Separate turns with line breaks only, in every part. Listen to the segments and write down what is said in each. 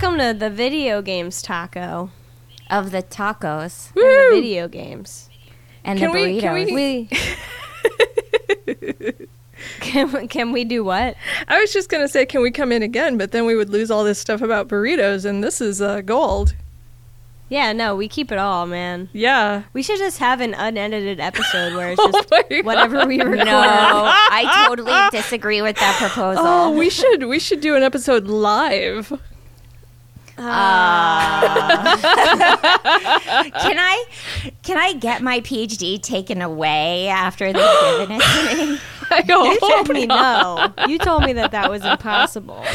Welcome to the video games taco
of the tacos
and the video games.
and
Can
the
we-
burritos.
can we-
We can, can we do what?
I was just gonna say, can we come in again? But then we would lose all this stuff about burritos, and this is uh, gold.
Yeah, no, we keep it all, man.
Yeah.
We should just have an unedited episode where it's
Oh
just
my God.
whatever we record.
no, I totally disagree with that proposal.
Oh, we should we should do an episode live. Ah.
can I can I get my PhD taken away after they've given it to me?
I
You told me no. You told me that that was impossible.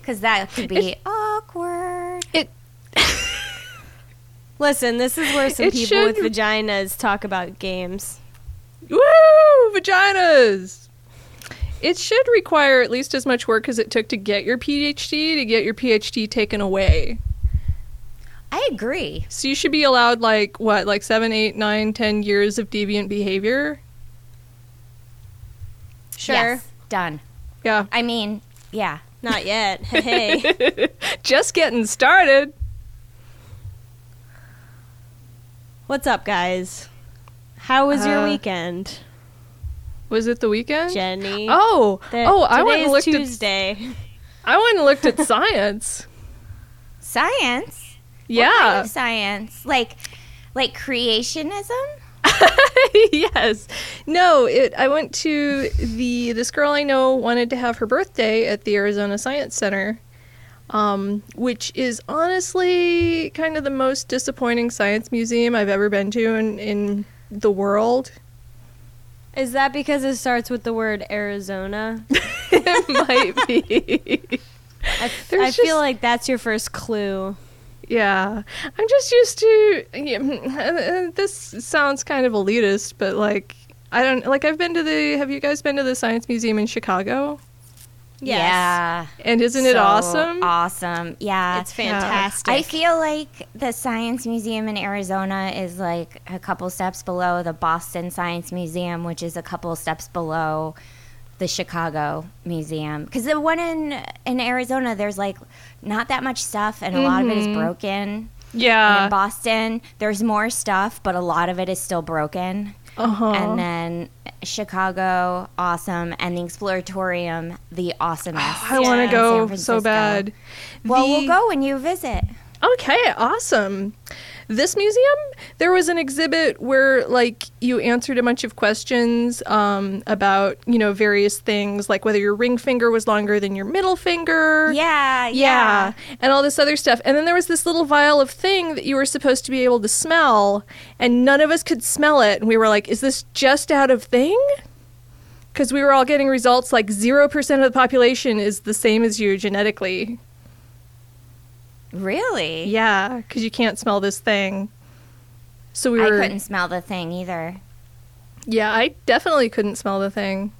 Because that could be awkward.
It
Listen, this is where some
It
people with vaginas talk about games.
Woo! Vaginas! It should require at least as much work as it took to get your PhD to get your PhD taken away.
I agree.
So you should be allowed like what, like seven, eight, nine, ten years of deviant behavior.
Sure.
Yes, done.
Yeah.
I mean, yeah.
Not yet. Hey.
Just getting started.
What's up, guys? How was your
Uh,
weekend,
Was it the weekend?
Jenny?
Oh,
The-
oh! I went and looked
Tuesday.
at. I went and looked at science.
Science. What kind
Yeah.
of science? Like, like creationism.
yes. No, it I went to the this girl I know wanted to have her birthday at the Arizona Science Center. Um, which is honestly kind of the most disappointing science museum I've ever been to in, in the world.
Is that because it starts with the word Arizona?
it might be.
I, f- I feel like that's your first clue.
Yeah, I'm just used to. Yeah, this sounds kind of elitist, but like I don't like. I've been to the. Have you guys been to the Science Museum in Chicago?
Yes.
Uh, And isn't it awesome?
Awesome. Yeah.
It's fantastic.
I feel like the Science Museum in Arizona is like a couple steps below the Boston Science Museum, which is a couple steps below the Chicago Museum. Because the one in in Arizona, there's like not that much stuff, and a lot of it is broken. And
Yeah.
in Boston, there's more stuff, but a lot of it is still broken.
Uh-huh.
And then Chicago, awesome, and the Exploratorium, the awesomest.
I want to go so bad.
Well,
The-
we'll go when you visit.
Okay, awesome. This museum, there was an exhibit where, like, you answered a bunch of questions um, about, you know, various things, like whether your ring finger was longer than your middle finger.
Yeah,
Yeah, and all this other stuff. And then there was this little vial of thing that you were supposed to be able to smell, and none of us could smell it. And we were like, is this just out of thing? Because we were all getting results like 0% of the population is the same as you genetically.
Really?
Yeah, because you can't smell this thing. So we
I couldn't smell the thing either.
Yeah, I definitely couldn't smell the thing.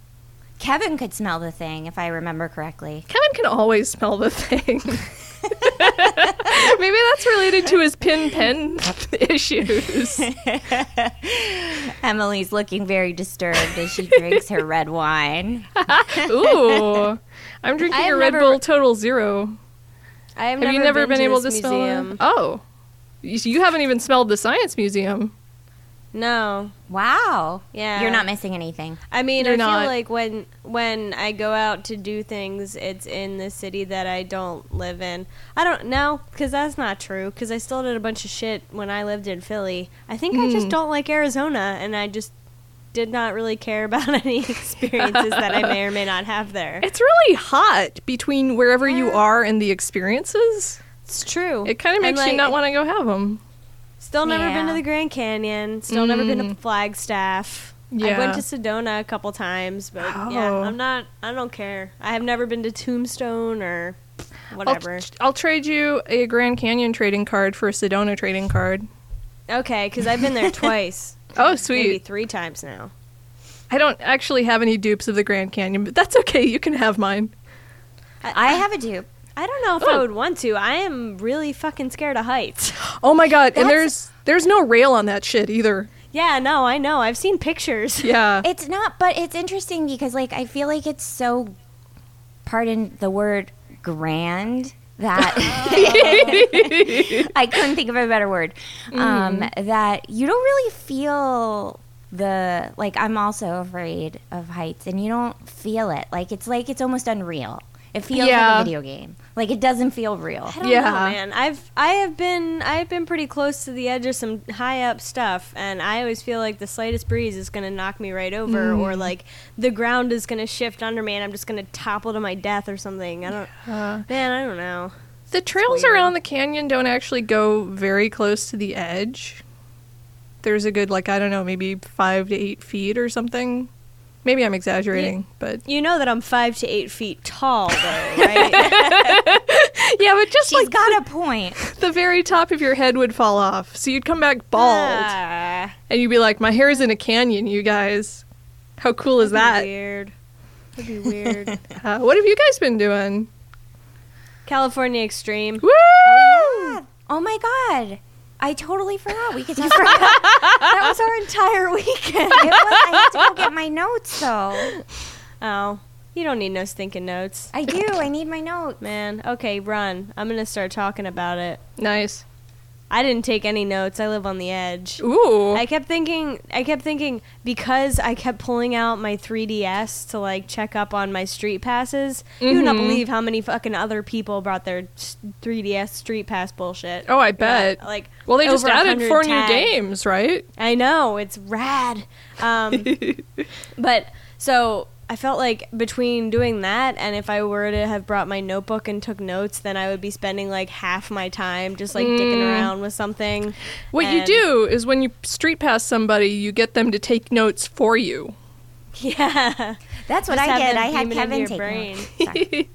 Kevin could smell the thing, if I remember correctly.
Kevin can always smell the thing. Maybe that's related to his pin pen issues.
Emily's looking very disturbed as she drinks her red wine.
Ooh, I'm drinking a Red
never-
Bull Total Zero.
I have,
Have you never been,
to
able to
this
smell
museum.
it? Oh, you you haven't even smelled the Science Museum.
No.
Wow.
Yeah.
You're not missing anything.
I mean,
You're
I feel like when when I go out to do things, it's in the city that I don't live in. I don't know because that's not true. Because I still did a bunch of shit when I lived in Philly. I think I just
Mm.
don't like Arizona, and I just did not really care about any experiences that I may or may not have there.
It's really hot between wherever you are and the experiences.
It's true.
It kind of
And,
makes you not want to go have them.
Still never been to the Grand Canyon. Still never been to
Mm.
Flagstaff. I went to Sedona a couple times, but yeah,
Oh.
I'm not. I don't care. I have never been to Tombstone or
I'll,
whatever.
I'll trade you a Grand Canyon trading card for a Sedona trading card.
Okay, because I've been there twice,
Oh,
maybe
sweet.
three times now.
I don't actually have any dupes of the Grand Canyon, but that's okay. You can have mine.
I have a dupe.
I don't know if I
Oh.
would want to. I am really fucking scared of heights.
Oh my god! and there's there's no rail on that shit either.
yeah, no, I know. I've seen pictures.
Yeah.
It's not, but it's interesting because, like, I feel like it's so, pardon the word, grand that I couldn't think of a better word. Um, that you don't really feel the like. I'm also afraid of heights, and you don't feel it. Like it's like it's almost unreal. It feels
Yeah.
like a video game. Like it doesn't feel real.
I don't
Yeah.
know, man. I've I have been I've been pretty close to the edge of some high up stuff, and I always feel like the slightest breeze is gonna knock me right over, or like the ground is gonna shift under me, and I'm just gonna topple to my death or something. I don't,
Uh,
man. I don't know.
the trails around the canyon don't actually go very close to the edge. There's a good, like, I don't know, maybe five to eight feet or something. Maybe I'm exaggerating, but
You know that I'm five to eight feet tall, though, right?
yeah, but just
She's
like
got a point.
the very top of your head would fall off, so you'd come back bald,
Ah,
and you'd be like, "My hair is in a canyon, you guys. How cool is
that'd
that?
be weird. That'd be weird.
Uh, what have you guys been doing?
California Extreme.
Woo!
Yeah. Oh my god. I totally forgot. We could talk about
that was our entire weekend.
it. Was, I had to go get my notes though.
Oh, you don't need no stinking notes.
I do. I need my notes.
Man, okay, run. I'm gonna start talking about it.
Nice.
I didn't take any notes. I live on the edge.
Ooh.
I kept thinking, I kept thinking because I kept pulling out my 3DS to like check up on my street passes. You would not
Mhm.
believe how many fucking other people brought their 3DS street pass bullshit.
oh, I bet.
Yeah, like,
well, they just added
100
four
tags.
new games, right?
I know it's rad. Um, but so I felt like between doing that and if I were to have brought my notebook and took notes, then I would be spending like half my time just like dicking
Mm.
around with something.
What you do is when you street pass somebody, you get them to take notes for you.
Yeah,
That's what
Just
I did. I had
beam it into
Kevin take
brain.
notes.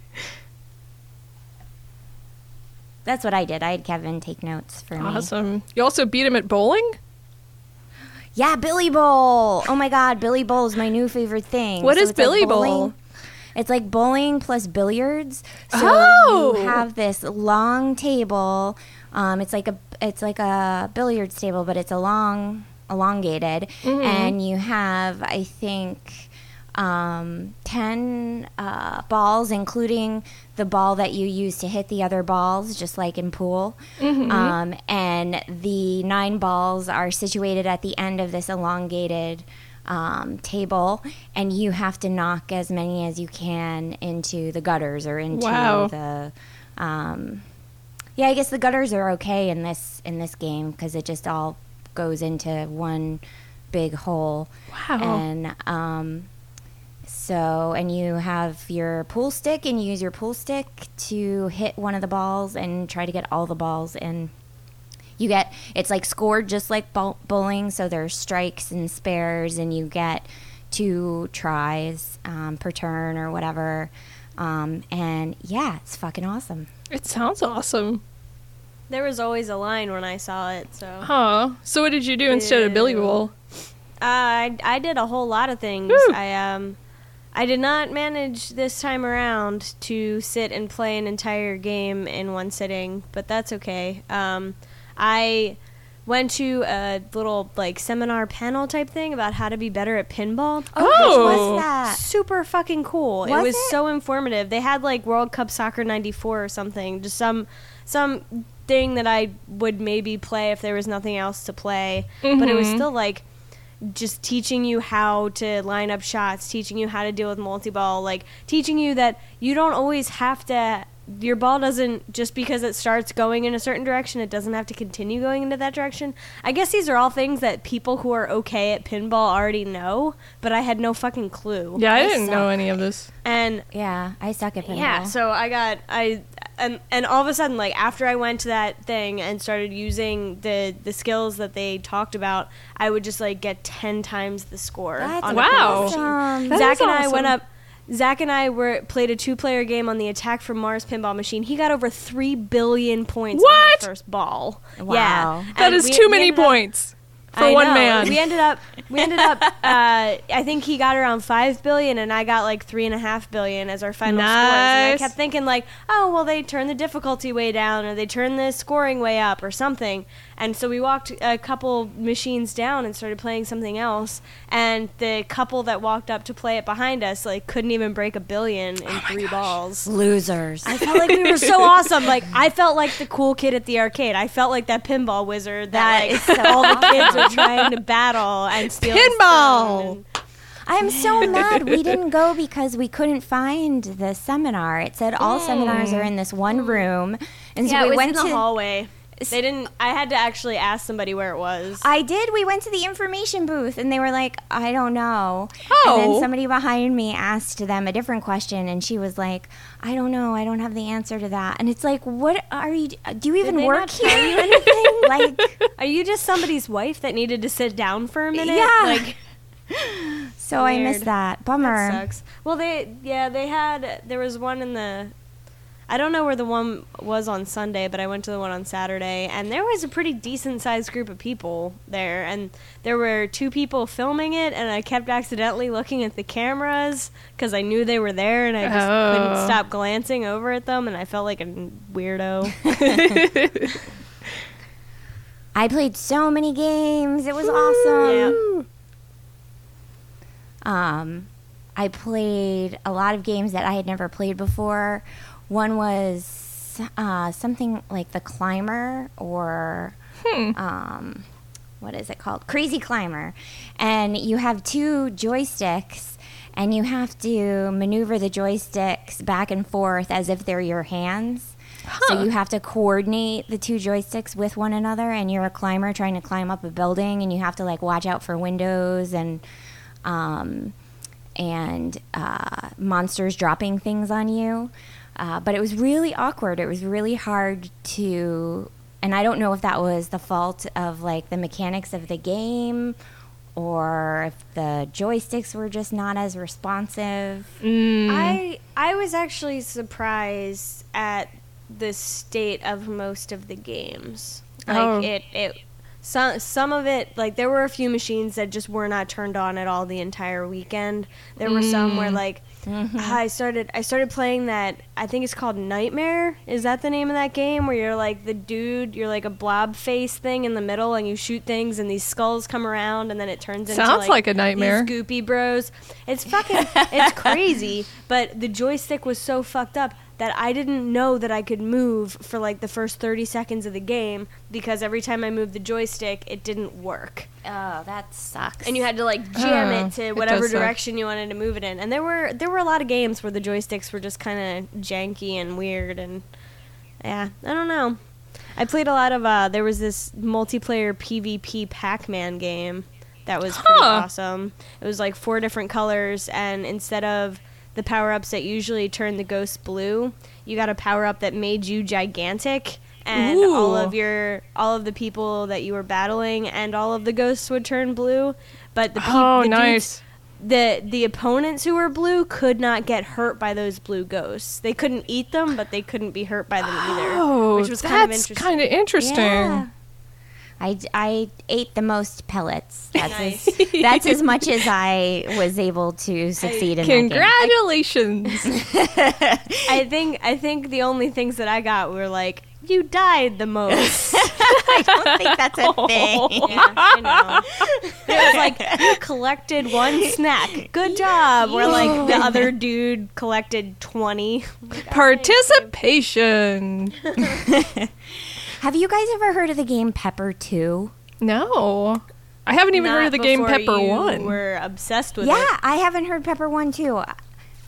That's what I did. I had Kevin take notes for me.
awesome. You also beat him at bowling.
Yeah, Billy Bowl. Oh my God, Billy Bowl is my new favorite thing.
What is
it's like
Billy Bowl?
bowling- It's like bowling plus billiards. So
Oh.
you have this long table. Um, it's like a it's like a billiards table, but it's a long elongated,
Mhm.
and you have I think um, ten uh, balls, including the ball that you use to hit the other balls, just like in pool.
Mhm.
Um, and the nine balls are situated at the end of this elongated um, table, and you have to knock as many as you can into the gutters or into
Wow.
the. Um, yeah, I guess the gutters are okay in this in this game because it just all goes into one big hole.
Wow.
And um, so, and you have your pool stick, and you use your pool stick to hit one of the balls and try to get all the balls. And you get it's like scored just like bowling. So there's strikes and spares, and you get two tries um, per turn or whatever. Um, and yeah, it's fucking awesome.
It sounds awesome.
there was always a line when I saw it. So uh,
Huh. So what did you do instead of Billy
Ew.
Bowl?
I I did a whole lot of things.
Woo.
I um. I did not manage this time around to sit and play an entire game in one sitting, but that's okay. Um, I went to a little like seminar panel type thing about how to be better at pinball.
Oh.
what's that?
super fucking cool. it
Was
was
it?
so informative. They had like World Cup Soccer 94 or something, just some some thing that I would maybe play if there was nothing else to play, but it was
Mhm.
still like just teaching you how to line up shots, teaching you how to deal with multi-ball, like teaching you that you don't always have to your ball doesn't just because it starts going in a certain direction, it doesn't have to continue going into that direction. I guess these are all things that people who are okay at pinball already know, but I had no fucking clue.
Yeah, I
I
didn't know any of this.
And
Yeah, I suck at pinball.
yeah, so I got I and and all of a sudden like after I went to that thing and started using the the skills that they talked about, I would just like get 10 times the score
That's
on
Wow.
a pinball machine.
awesome.
That
Zach
is
and I went up Zach and I were played a two-player game on the Attack from Mars pinball machine. He got over three billion points on
What?
his first ball.
Wow.
Yeah,
That
And
is
we-
too many
ended up-
points. For
I
one
know.
man.
We ended up. We ended up. Uh, I think he got around five billion, and I got like three and a half billion as our final scores. And I kept thinking like, oh well, they turned the difficulty way down, or they turned the scoring way up, or something. And so we walked a couple machines down and started playing something else. And the couple that walked up to play it behind us like couldn't even break a billion in three balls.
Losers.
I felt like we were so awesome. Like I felt like the cool kid at the arcade. I felt like that pinball wizard that,
That
like
so
all the kids trying to battle and steal.
Pinball!
I am so mad we didn't go because we couldn't find the seminar. It said all seminars are in this one room, and so
yeah,
we
it was
went
in the
to.
hallway. They didn't. I had to actually ask somebody where it was.
I did. We went to the information booth, and they were like, "I don't know." Oh. And
Oh.
then somebody behind me asked them a different question, and she was like, "I don't know. I don't have the answer to that." And it's like, "What are you? Do you even work here?
you anything?
like,
Are you just somebody's wife that needed to sit down for a minute?
Yeah.
Like
so I missed that. Bummer.
that sucks. Well, they yeah they had there was one in the. I don't know where the one was on Sunday, but I went to the one on Saturday, and there was a pretty decent sized group of people there, and there were two people filming it, and I kept accidentally looking at the cameras because I knew they were there, and I just
Oh.
couldn't stop glancing over at them, and I felt like a weirdo.
I played so many games. It was awesome. Um, I played a lot of games that I had never played before. One was uh, something like The Climber or um, what is it called? Crazy Climber. And you have two joysticks and you have to maneuver the joysticks back and forth as if they're your hands. So you have to coordinate the two joysticks with one another, and you're a climber trying to climb up a building, and you have to like watch out for windows and um, and uh, monsters dropping things on you. Uh, but it was really awkward. It was really hard to, and I don't know if that was the fault of like the mechanics of the game, or if the joysticks were just not as responsive.
Mm.
I I was actually surprised at the state of most of the games. Like
Oh.
it it some some of it like there were a few machines that just were not turned on at all the entire weekend. There were some where like Mm-hmm. I started I started playing that I think it's called Nightmare. Is that the name of that game where you're like the dude, you're like a blob face thing in the middle and you shoot things and these skulls come around and then it turns into
Sounds like a nightmare.
These goopy bros. It's fucking it's crazy, but the joystick was so fucked up that I didn't know that I could move for like the first 30 seconds of the game because every time I moved the joystick, it didn't work.
Oh, that sucks.
And you had to like jam
Oh,
it to
it
whatever
suck.
direction you wanted to move it in. And there were there were a lot of games where the joysticks were just kind of janky and weird and yeah, I don't know. I played a lot of uh there was this multiplayer PvP Pac-Man game that was pretty
Huh.
awesome. It was like four different colors and instead of the power-ups that usually turn the ghost blue, you got a power-up that made you gigantic and all of your all of the people that you were battling and all of the ghosts would turn blue, but the people
Oh,
the dudes-
nice.
the the opponents who were blue could not get hurt by those blue ghosts. They couldn't eat them, but they couldn't be hurt by them either,
Oh,
which was
that's
kind of interesting.
kind of interesting.
Yeah. I, I ate the most pellets. That's
Nice.
as, that's as much as I was able to succeed in that game.
Congratulations.
I think I think the only things that I got were like you died the most.
I don't think that's a thing.
yeah, I know. It was like you collected one snack. Good job. Where like the other dude collected twenty.
Participation.
Have you guys ever heard of the game Pepper 2?
No. I haven't even heard of the game Pepper
you
1.
We're obsessed with it.
Yeah,
it.
I haven't heard Pepper 1 too.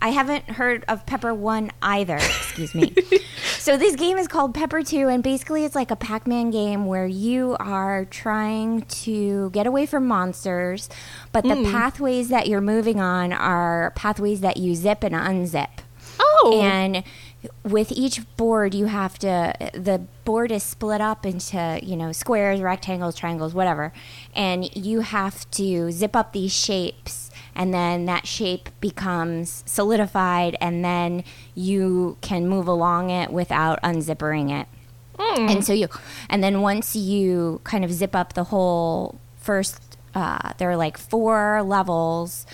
I haven't heard of Pepper 1 either. Excuse me. so this game is called Pepper 2 and basically it's like a Pac-Man game where you are trying to get away from monsters, but the hmm. pathways that you're moving on are pathways that you zip and unzip.
Oh.
And with each board, you have to, the board is split up into, you know, squares, rectangles, triangles, whatever. And you have to zip up these shapes, and then that shape becomes solidified, and then you can move along it without unzipping it. And so you, and then once you kind of zip up the whole first. Uh, there are like four levels.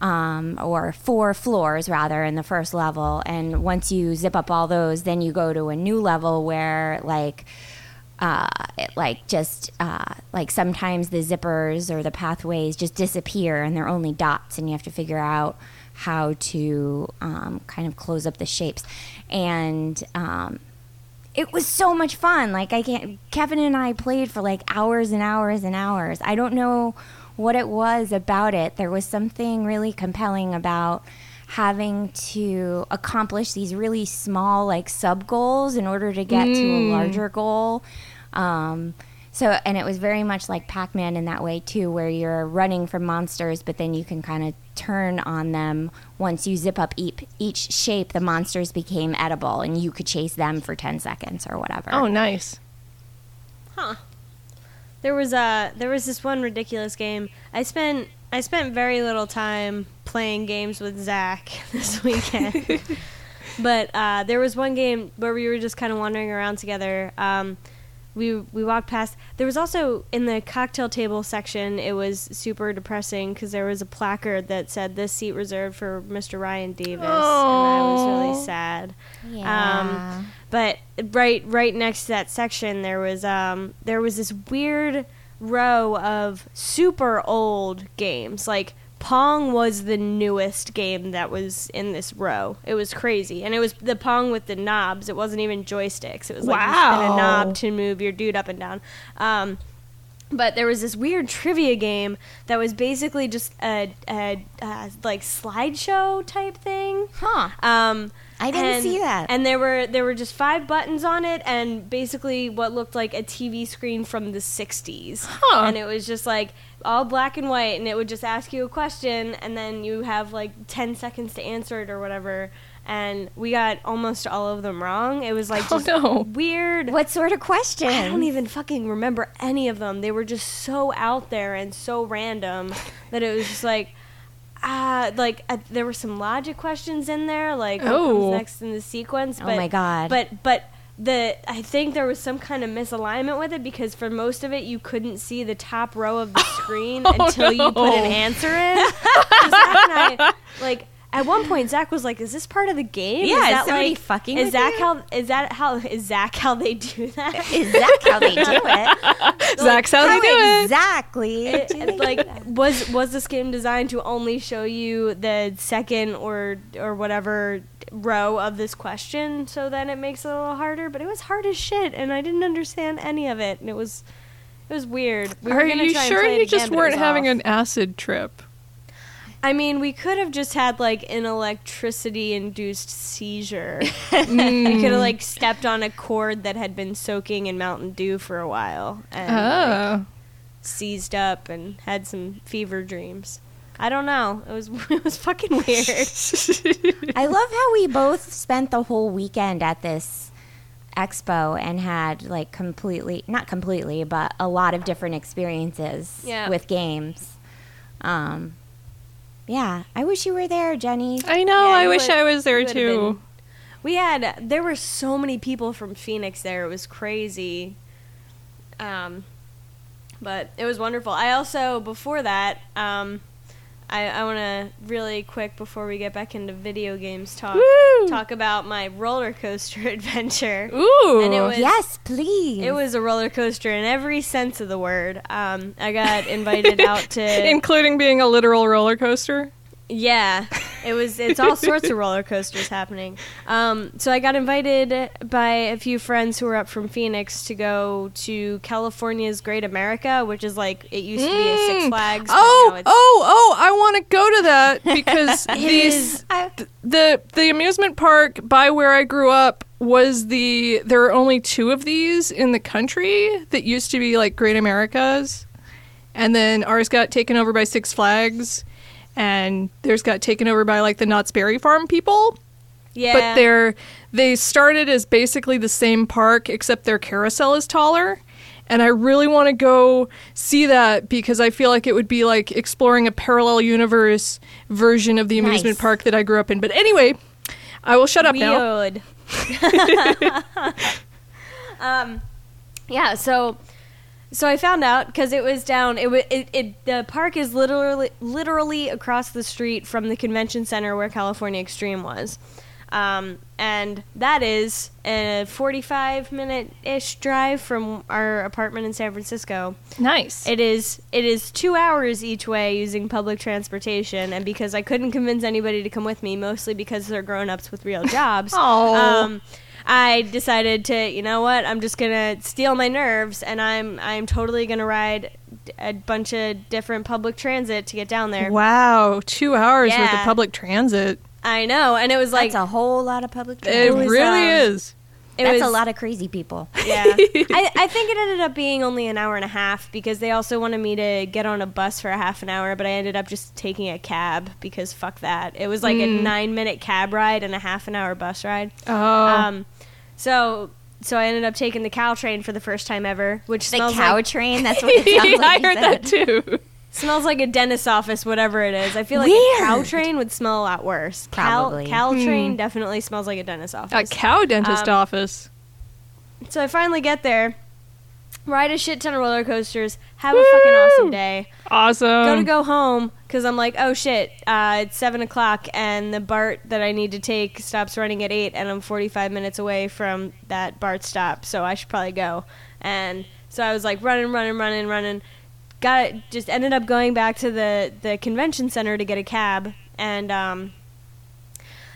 Um, or four floors rather in the first level. And once you zip up all those then you go to a new level where like uh, it, like just uh, like sometimes the zippers or the pathways just disappear and they're only dots and you have to figure out how to um, kind of close up the shapes. And um, it was so much fun. Like i can't kevin and i played for like hours and hours and hours. I don't know what it was about it. There was something really compelling about having to accomplish these really small like sub goals in order to get to a larger goal. Um, so and it was very much like pac-man in that way too where you're running from monsters but then you can kind of turn on them once you zip up each, each shape the monsters became edible and you could chase them for 10 seconds or whatever
Oh, nice.
Huh. There was uh there was this one ridiculous game. I spent I spent very little time playing games with Zach this weekend. but uh, there was one game where we were just kind of wandering around together. Um, we we walked past. There was also in the cocktail table section. It was super depressing because there was a placard that said "This seat reserved for Mr. Ryan Davis," and I was really sad.
yeah
Um, but right right next to that section there was um there was this weird row of super old games like Pong was the newest game that was in this row. It was crazy. And it was the Pong with the knobs. It wasn't even joysticks. It was like you spin a knob to move your dude up and down. Um, but there was this weird trivia game that was basically just a, a, a like slideshow type thing.
huh
Um,
I didn't
and-
see that.
And there were there were just five buttons on it, and basically what looked like a TV screen from the '60s.
Huh.
And it was just like all black and white, and it would just ask you a question, and then you have like ten seconds to answer it or whatever. And we got almost all of them wrong. It was like
Oh,
just
no.
weird.
what sort of question
I don't even fucking remember any of them. They were just so out there and so random that it was just like, ah, like uh, there were some logic questions in there, like what
Oh.
comes next in the sequence.
Oh
But,
my God.
But but the I think there was some kind of misalignment with it because for most of it you couldn't see the top row of the screen
Oh,
until you put an answer in. So Zach and I, like. At one point, Zach was like, "Is this part of the game?
Yeah,
is
is
that
somebody
like
fucking
Is Zach
you?
how? Is that how? Is Zach how they do that?
is that how they do it
Zach's how they
How
do
exactly
It-
do
like was was this game designed to only show you the second or or whatever row of this question so then it makes it a little harder but it was hard as shit and i didn't understand any of it and it was it was weird we
Are
gonna
you
try
sure
play
you just
again, but it
weren't having
off.
an acid trip?
i mean we could have just had like an electricity induced seizure
Mm.
we could have like stepped on a cord that had been soaking in mountain dew for a while and like,
Oh.
seized up and had some fever dreams. I don't know. It was it was fucking weird.
I love how we both spent the whole weekend at this expo and had like completely not completely but a lot of different experiences
Yeah.
with games um yeah i wish you were there jenny
I know.
Yeah,
I wish
would-
I was there too.
been- We had there were so many people from Phoenix there. It was crazy. Um, but it was wonderful. I also before that, um, I I want to really quick before we get back into video games talk
Woo!
talk about my roller coaster adventure.
Ooh.
And it was-
yes please
It was a roller coaster in every sense of the word. Um, I got invited out to
including being a literal roller coaster.
Yeah, it was. It's all sorts of roller coasters happening. Um, so I got invited by a few friends who were up from Phoenix to go to California's Great America, which is like it used to be a Six
Mm.
Flags.
Oh, oh, oh! I want to go to that because these the the amusement park by where I grew up was the there are only two of these in the country that used to be like Great Americas, and then ours got taken over by Six Flags, and theirs got taken over by like the Knott's Berry Farm people.
yeah,
But they're they started as basically the same park except their carousel is taller. And I really want to go see that because I feel like it would be like exploring a parallel universe version of the amusement
Nice.
park that I grew up in. But anyway, I will shut up now.
Um, yeah, so so I found out because it was down. It, wa- it it the park is literally literally across the street from the convention center where California Extreme was, um, and that is a forty-five minute ish drive from our apartment in San Francisco.
Nice.
It is it is two hours each way using public transportation, and because I couldn't convince anybody to come with me, mostly because they're grown ups with real jobs.
Aw.
um, I decided to, you know what? I'm just gonna steel my nerves, and I'm I'm totally gonna ride a bunch of different public transit to get down there.
wow, two hours worth of
Yeah.
public transit.
I know, and it was like
That's a whole lot of public transit.
It
really
um,
is.
it
That's
was
a lot of crazy people.
Yeah, I, I think it ended up being only an hour and a half because they also wanted me to get on a bus for a half an hour, but I ended up just taking a cab because fuck that. It was like a nine minute cab ride and a half an hour bus ride.
Oh,
Um, so so I ended up taking the Caltrain for the first time ever, which
The
smells
cow
like
train. That's what it sounds
yeah,
like.
I heard
said.
that too.
smells like a dentist's office, whatever it is. I feel like a cow train would smell a lot worse.
Probably.
Cow, cow train definitely smells like a dentist's office.
A cow dentist
Um,
office.
So I finally get there, ride a shit ton of roller coasters, have a fucking awesome day.
Awesome.
go to go home because I'm like, oh shit, uh, it's seven o'clock and the BART that I need to take stops running at eight, and I'm 45 minutes away from that BART stop, so I should probably go. And so I was like running, running, running, running. Got it, just ended up going back to the the convention center to get a cab, and um,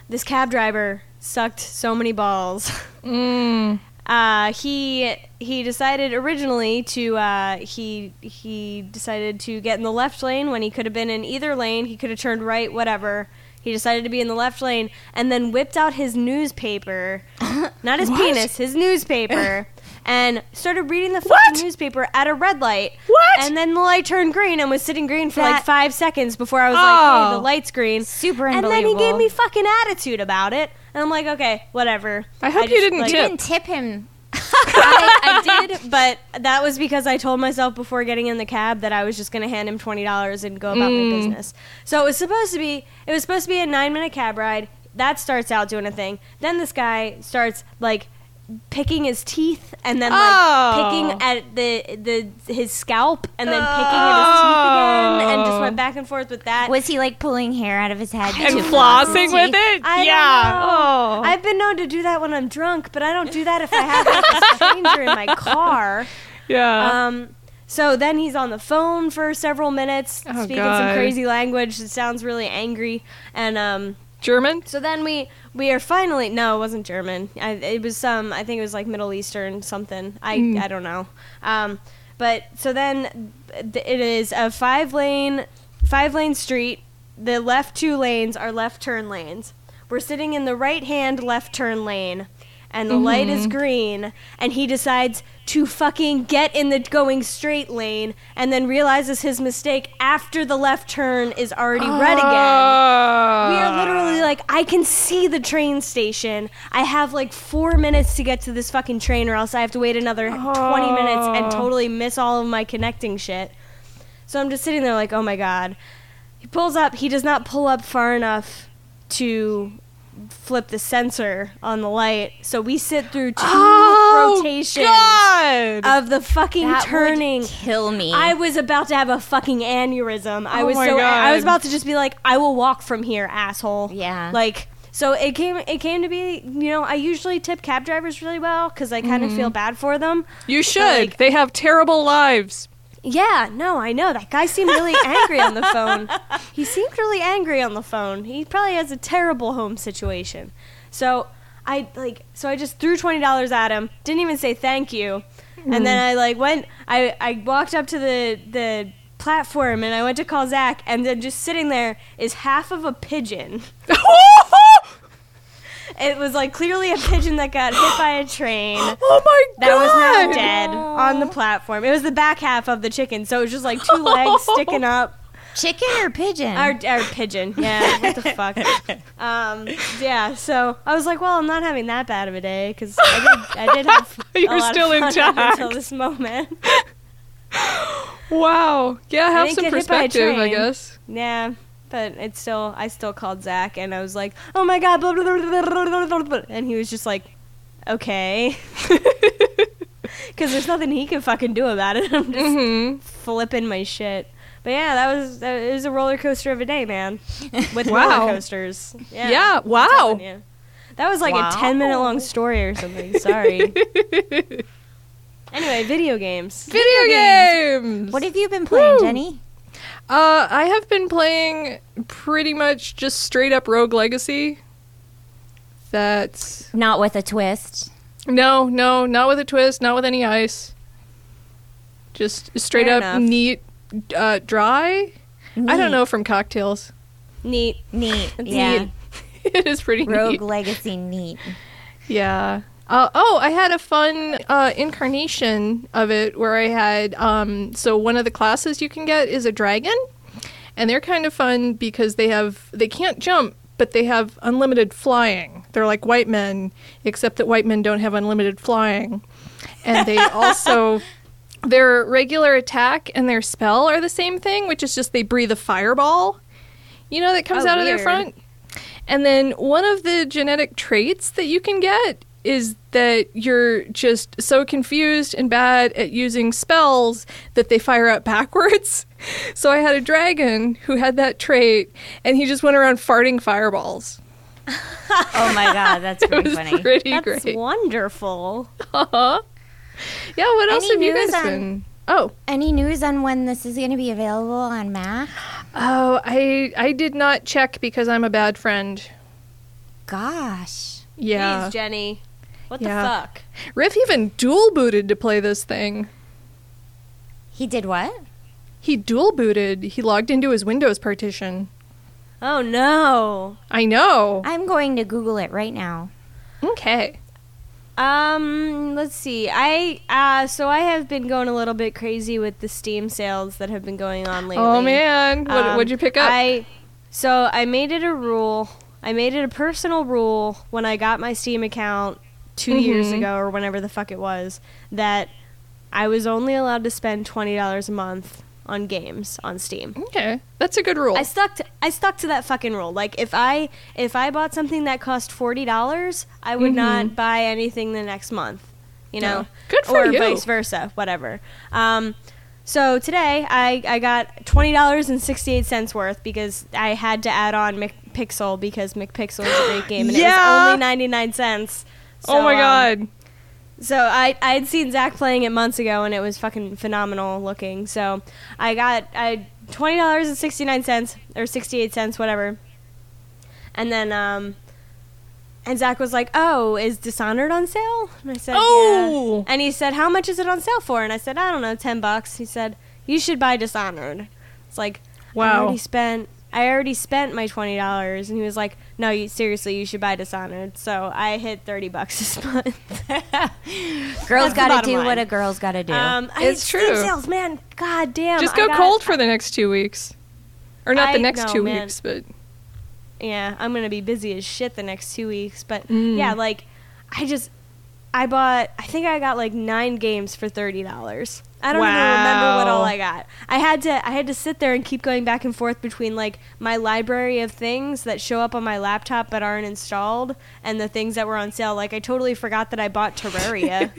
this cab driver sucked so many balls.
Mm.
Uh, he he decided originally to uh, he he decided to get in the left lane when he could have been in either lane. He could have turned right, whatever. He decided to be in the left lane and then whipped out his newspaper, not his penis, his newspaper, and started reading the fucking newspaper at a red light.
What?
And then the light turned green and was sitting green for like five seconds before I was like, "Hey,
Oh.
the light's green."
Super
And then he
unbelievable.
gave me fucking attitude about it, and I'm like, "Okay, whatever."
I hope you
just,
didn't
like,
You
tip.
didn't tip him.
I, I did, but that was because I told myself before getting in the cab that I was just going to hand him twenty dollars and go about
Mm.
my business. So it was supposed to be it was supposed to be a nine minute cab ride. That starts out doing a thing. Then this guy starts like picking his teeth and then like
Oh.
picking at the the his scalp and then picking at his teeth again and just
Oh.
went back and forth with that.
Was he like pulling hair out of his head
and
to floss
flossing with it?
I
yeah. Oh.
I've been known to do that when I'm drunk, but I don't do that if I have like, a stranger in my car.
yeah.
Um, so then he's on the phone for several minutes,
Oh,
speaking
God.
some crazy language that sounds really angry. And um,
German?
so then we we are finally no, it wasn't German. I, it was some I think it was like Middle Eastern something. I
Mm.
I don't know. Um, but so then th- it is a five lane five lane street. The left two lanes are left turn lanes. We're sitting in the right hand left turn lane. And the light is mm-hmm. green, and he decides to fucking get in the going straight lane, and then realizes his mistake after the left turn is already red again. We are literally ah. like, I can see the train station. I have like four minutes to get to this fucking train, or else I have to wait another 20 minutes and ah. totally miss all of my connecting shit. So I'm just sitting there like, oh my god. He pulls up, he does not pull up far enough to flip the sensor on the light. So we sit through two
Oh,
rotations
God.
of the fucking
That
turning.
kill me.
I was about to have a fucking aneurysm. I
Oh
was
my
so I was about to just be like, I will walk from here, asshole.
Yeah.
Like so it came it came to be, you know, I usually tip cab drivers really well cuz I kind of
Mm-hmm.
feel bad for them.
you should.
like-
they have terrible lives.
Yeah, no, I know. That guy seemed really angry on the phone. He seemed really angry on the phone. He probably has a terrible home situation. So I like so I just threw twenty dollars at him, didn't even say thank you. And mm. then I like went I, I walked up to the the platform and I went to call Zach and then just sitting there is half of a pigeon. It was like clearly a pigeon that got hit by a train
oh my god!
that was now dead on the platform. It was the back half of the chicken, so it was just like two legs sticking up.
Chicken or pigeon?
Our, our pigeon, yeah. What the fuck? Um, yeah. So I was like, well, I'm not having that bad of a day because I did, I did have
You're
lot
still
of fun
intact.
until this moment.
Wow. Yeah, have some
get hit by a
perspective, I guess.
Yeah. But it's still, I still called Zach and I was like, oh my God, blah, blah, blah, and he was just like, okay. Because there's nothing he can fucking do about it. I'm just
mm-hmm.
flipping my shit. But yeah, that was that, it was a roller coaster of a day, man. With
wow.
roller coasters. Yeah.
yeah wow.
That was like
wow.
a 10 minute long story or something. Sorry. anyway, video games.
Video, video games. games.
What have you been playing,
Woo.
Jenny?
Uh, I have been playing pretty much just straight up Rogue Legacy. That's
Not with a twist.
no, no, not with a twist, not with any ice. Just straight
Fair
up
enough.
neat, uh, dry. I don't know from cocktails.
Neat.
Neat.
Neat.
Yeah.
it is pretty
Rogue
neat.
Legacy neat.
Yeah. Uh, oh, I had a fun uh, incarnation of it where I had. Um, so one of the classes you can get is a dragon, and they're kind of fun because they have they can't jump, but they have unlimited flying. They're like white men, except that white men don't have unlimited flying, and they also. Their regular attack and their spell are the same thing, which is just they breathe a fireball, you know, that comes
Oh,
out of their front. And then one of the genetic traits that you can get is that you're just so confused and bad at using spells that they fire out backwards. So I had a dragon who had that trait, and he just went around farting fireballs.
Oh my god, that's
It
pretty
was
funny.
pretty
That's
great.
wonderful.
Uh-huh. Yeah, what else
Any
have you guys
on-
been? Oh,
Any news on when this is going to be available on Mac?
oh, I I did not check because I'm a bad friend.
Gosh.
Yeah,
Jeez, Jenny. What
Yeah.
the fuck?
Riff even dual booted to play this thing.
He did what?
He dual booted. He logged into his Windows partition.
Oh no.
I know.
I'm going to Google it right now.
Okay.
Um, let's see. I uh so I have been going a little bit crazy with the Steam sales that have been going on lately.
Oh man, what,
Um,
what'd you pick up?
I so I made it a rule. I made it a personal rule when I got my Steam account 2 years
Mhm.
ago or whenever the fuck it was that I was only allowed to spend twenty dollars a month on games on Steam.
okay, that's a good rule.
I stuck to I stuck to that fucking rule. Like if I if I bought something that cost forty dollars, I would
Mhm.
not buy anything the next month. You know,
Yeah. Good for
or
you.
vice versa, whatever. Um, so today I I got twenty dollars and sixty eight cents worth because I had to add on McPixel because McPixel is a great game and it was only ninety nine cents.
Oh my
um,
god.
so I I had seen Zach playing it months ago and it was fucking phenomenal looking. So I got I twenty dollars and sixty nine cents or sixty eight cents whatever, and then um, and Zach was like, "Oh, is Dishonored on sale?" And I said,
Oh!
"Yeah." And he said, "How much is it on sale for?" And I said, "I don't know, ten bucks." He said, "You should buy Dishonored." It's like, I
Wow.
already spent. I already spent my twenty dollars, and he was like, "No, you seriously, you should buy Dishonored." So I hit thirty bucks this month.
Girls got to do
line.
what a girl's got to do.
Um, I
It's
Steam
true.
Sales, man. God damn.
Just go
got-
cold for the next two weeks, or not the next
no,
two
man.
weeks, but
Yeah, I'm gonna be busy as shit the next two weeks. But
Mm.
yeah, like, I just, I bought. I think I got like nine games for thirty dollars. I don't even remember what all I got. I had to. I had to sit there and keep going back and forth between like my library of things that show up on my laptop but aren't installed, and the things that were on sale. Like I totally forgot that I bought Terraria.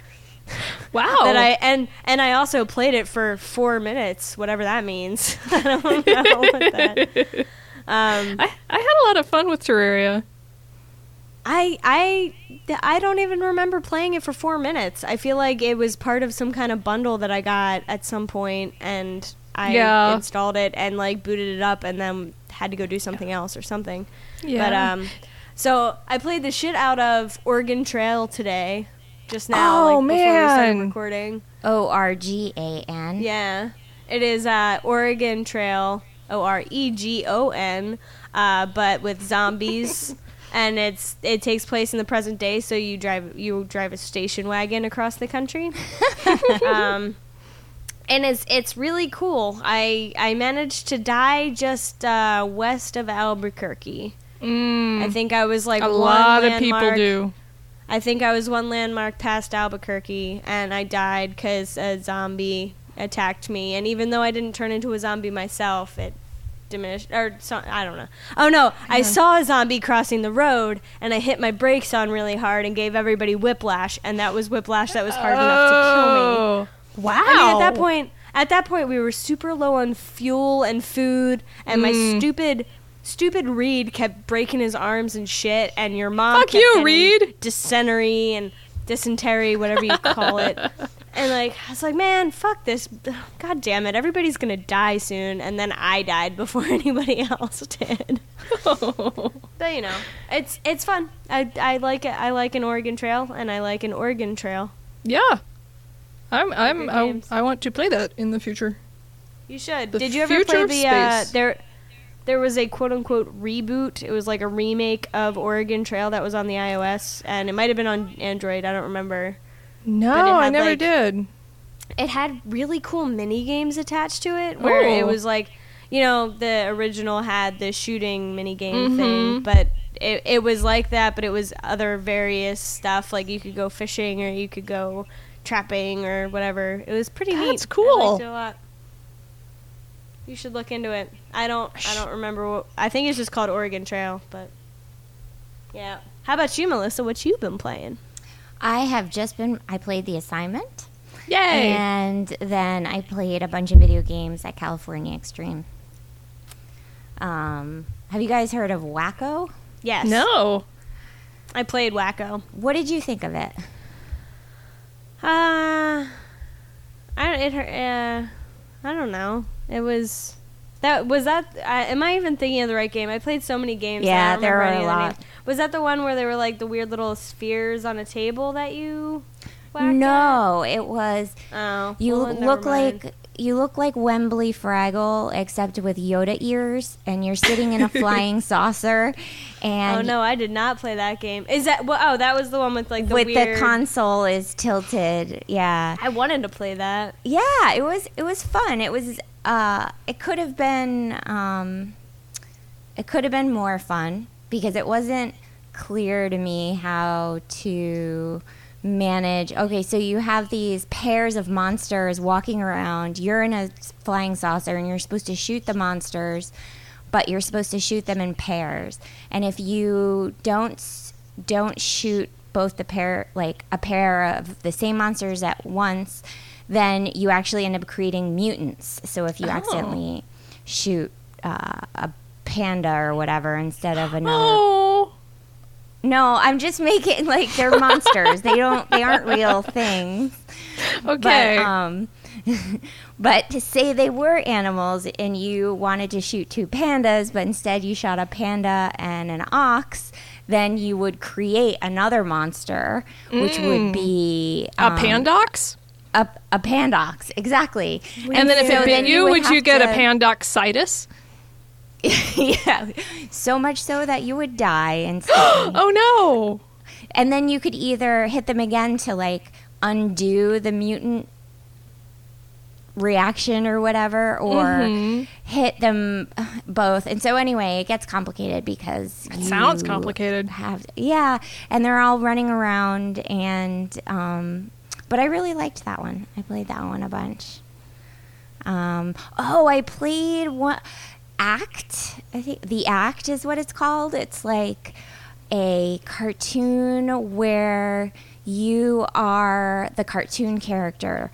wow.
that I and and I also played it for four minutes, whatever that means. I don't know what that. Um,
I, I had a lot of fun with Terraria.
I I I don't even remember playing it for four minutes. I feel like it was part of some kind of bundle that I got at some point, and I
Yeah.
installed it and like booted it up, and then had to go do something else or something.
Yeah.
But um, so I played the shit out of Organ Trail today, just now.
Oh,
like, before we started
man.
recording.
O R G A N.
Yeah, it is uh, Oregon Trail, O R E G O N, uh, but with zombies, and it's it takes place in the present day. So you drive you drive a station wagon across the country, um, and it's it's really cool. I I managed to die just uh, west of Albuquerque.
Mm,
I think I was like
a
one
lot of people do.
I think I was one landmark past Albuquerque, and I died because a zombie attacked me. And even though I didn't turn into a zombie myself, it diminished or so, I don't know. Oh no, I saw a zombie crossing the road and I hit my brakes on really hard and gave everybody whiplash and that was whiplash that was hard enough to kill me.
Oh. Wow.
I mean, at that point, at that point, we were super low on fuel and food, and my
Mm.
stupid, stupid Reed kept breaking his arms and shit. And your mom,
Fuck you, Reed.
dysentery and dysentery, whatever you call it. And like, I was like, man, fuck this. God damn it, everybody's gonna die soon. And then I died before anybody else did. But you know, it's it's fun. I I like it. I like an Organ Trail, and I like an Oregon Trail.
yeah. I'm. I'm. I. I want to play that in the future.
You should.
The
Did you ever play the uh, there? There was a quote unquote reboot. It was like a remake of Oregon Trail that was on the iOS, and it might have been on Android. I don't remember.
No, I never
like-
did.
It had really cool mini games attached to it, where it
Oh.
was like, you know, the original had the shooting mini game thing,
Mhm.
but it it was like that, but it was other various stuff. Like you could go fishing or you could go trapping or whatever. It was pretty neat.
That's cool.
a lot. You should look into it. I don't. I don't remember what. I think it's just called Oregon Trail, but yeah. How about you, Melissa? What you been playing?
I have just been. I played the assignment,
Yay!
and then I played a bunch of video games at California Extreme. Um, have you guys heard of Wacko?
Yes.
no.
I played Wacko.
What did you think of it?
Uh, I don't. It. Uh, I don't know. It was. That was that. Uh, am I even thinking of the right game? I played so many games.
Yeah, there
remember
were a
of the
lot.
names. Was that the one where they were like the weird little spheres on a table that you? whacked at?
No, it was.
Oh.
You
well,
look like you look like Wembley Fraggle, except with Yoda ears, and you're sitting in a flying saucer, and
Oh no, I did not play that game. Is that? Well, oh, that was the one with like the
with
weird.
the console is tilted. Yeah,
I wanted to play that.
yeah. It was it was fun. It was. Uh, it could have been. Um, it could have been more fun because it wasn't clear to me how to manage. Okay, so you have these pairs of monsters walking around. You're in a flying saucer and you're supposed to shoot the monsters, but you're supposed to shoot them in pairs. And if you don't don't shoot both the pair like a pair of the same monsters at once, then you actually end up creating mutants. So if you
Oh.
accidentally shoot uh, a panda or whatever instead of another
Oh.
no, I'm just making like they're monsters. they don't they aren't real things.
Okay.
But um but to say they were animals and you wanted to shoot two pandas but instead you shot a panda and an ox, then you would create another monster which would be
a
um,
pandox?
a, a pandox, exactly.
And then if it bit you, would you
have
get a pandoxitis?
yeah, so much so that you would die And
Oh no.
and then you could either hit them again to like undo the mutant reaction or whatever or
Mhm.
hit them both and so anyway it gets complicated because
It sounds complicated.
have yeah and they're all running around and um but i really liked that one i played that one a bunch um oh i played one act i think the act is what it's called it's like a cartoon where you are the cartoon character.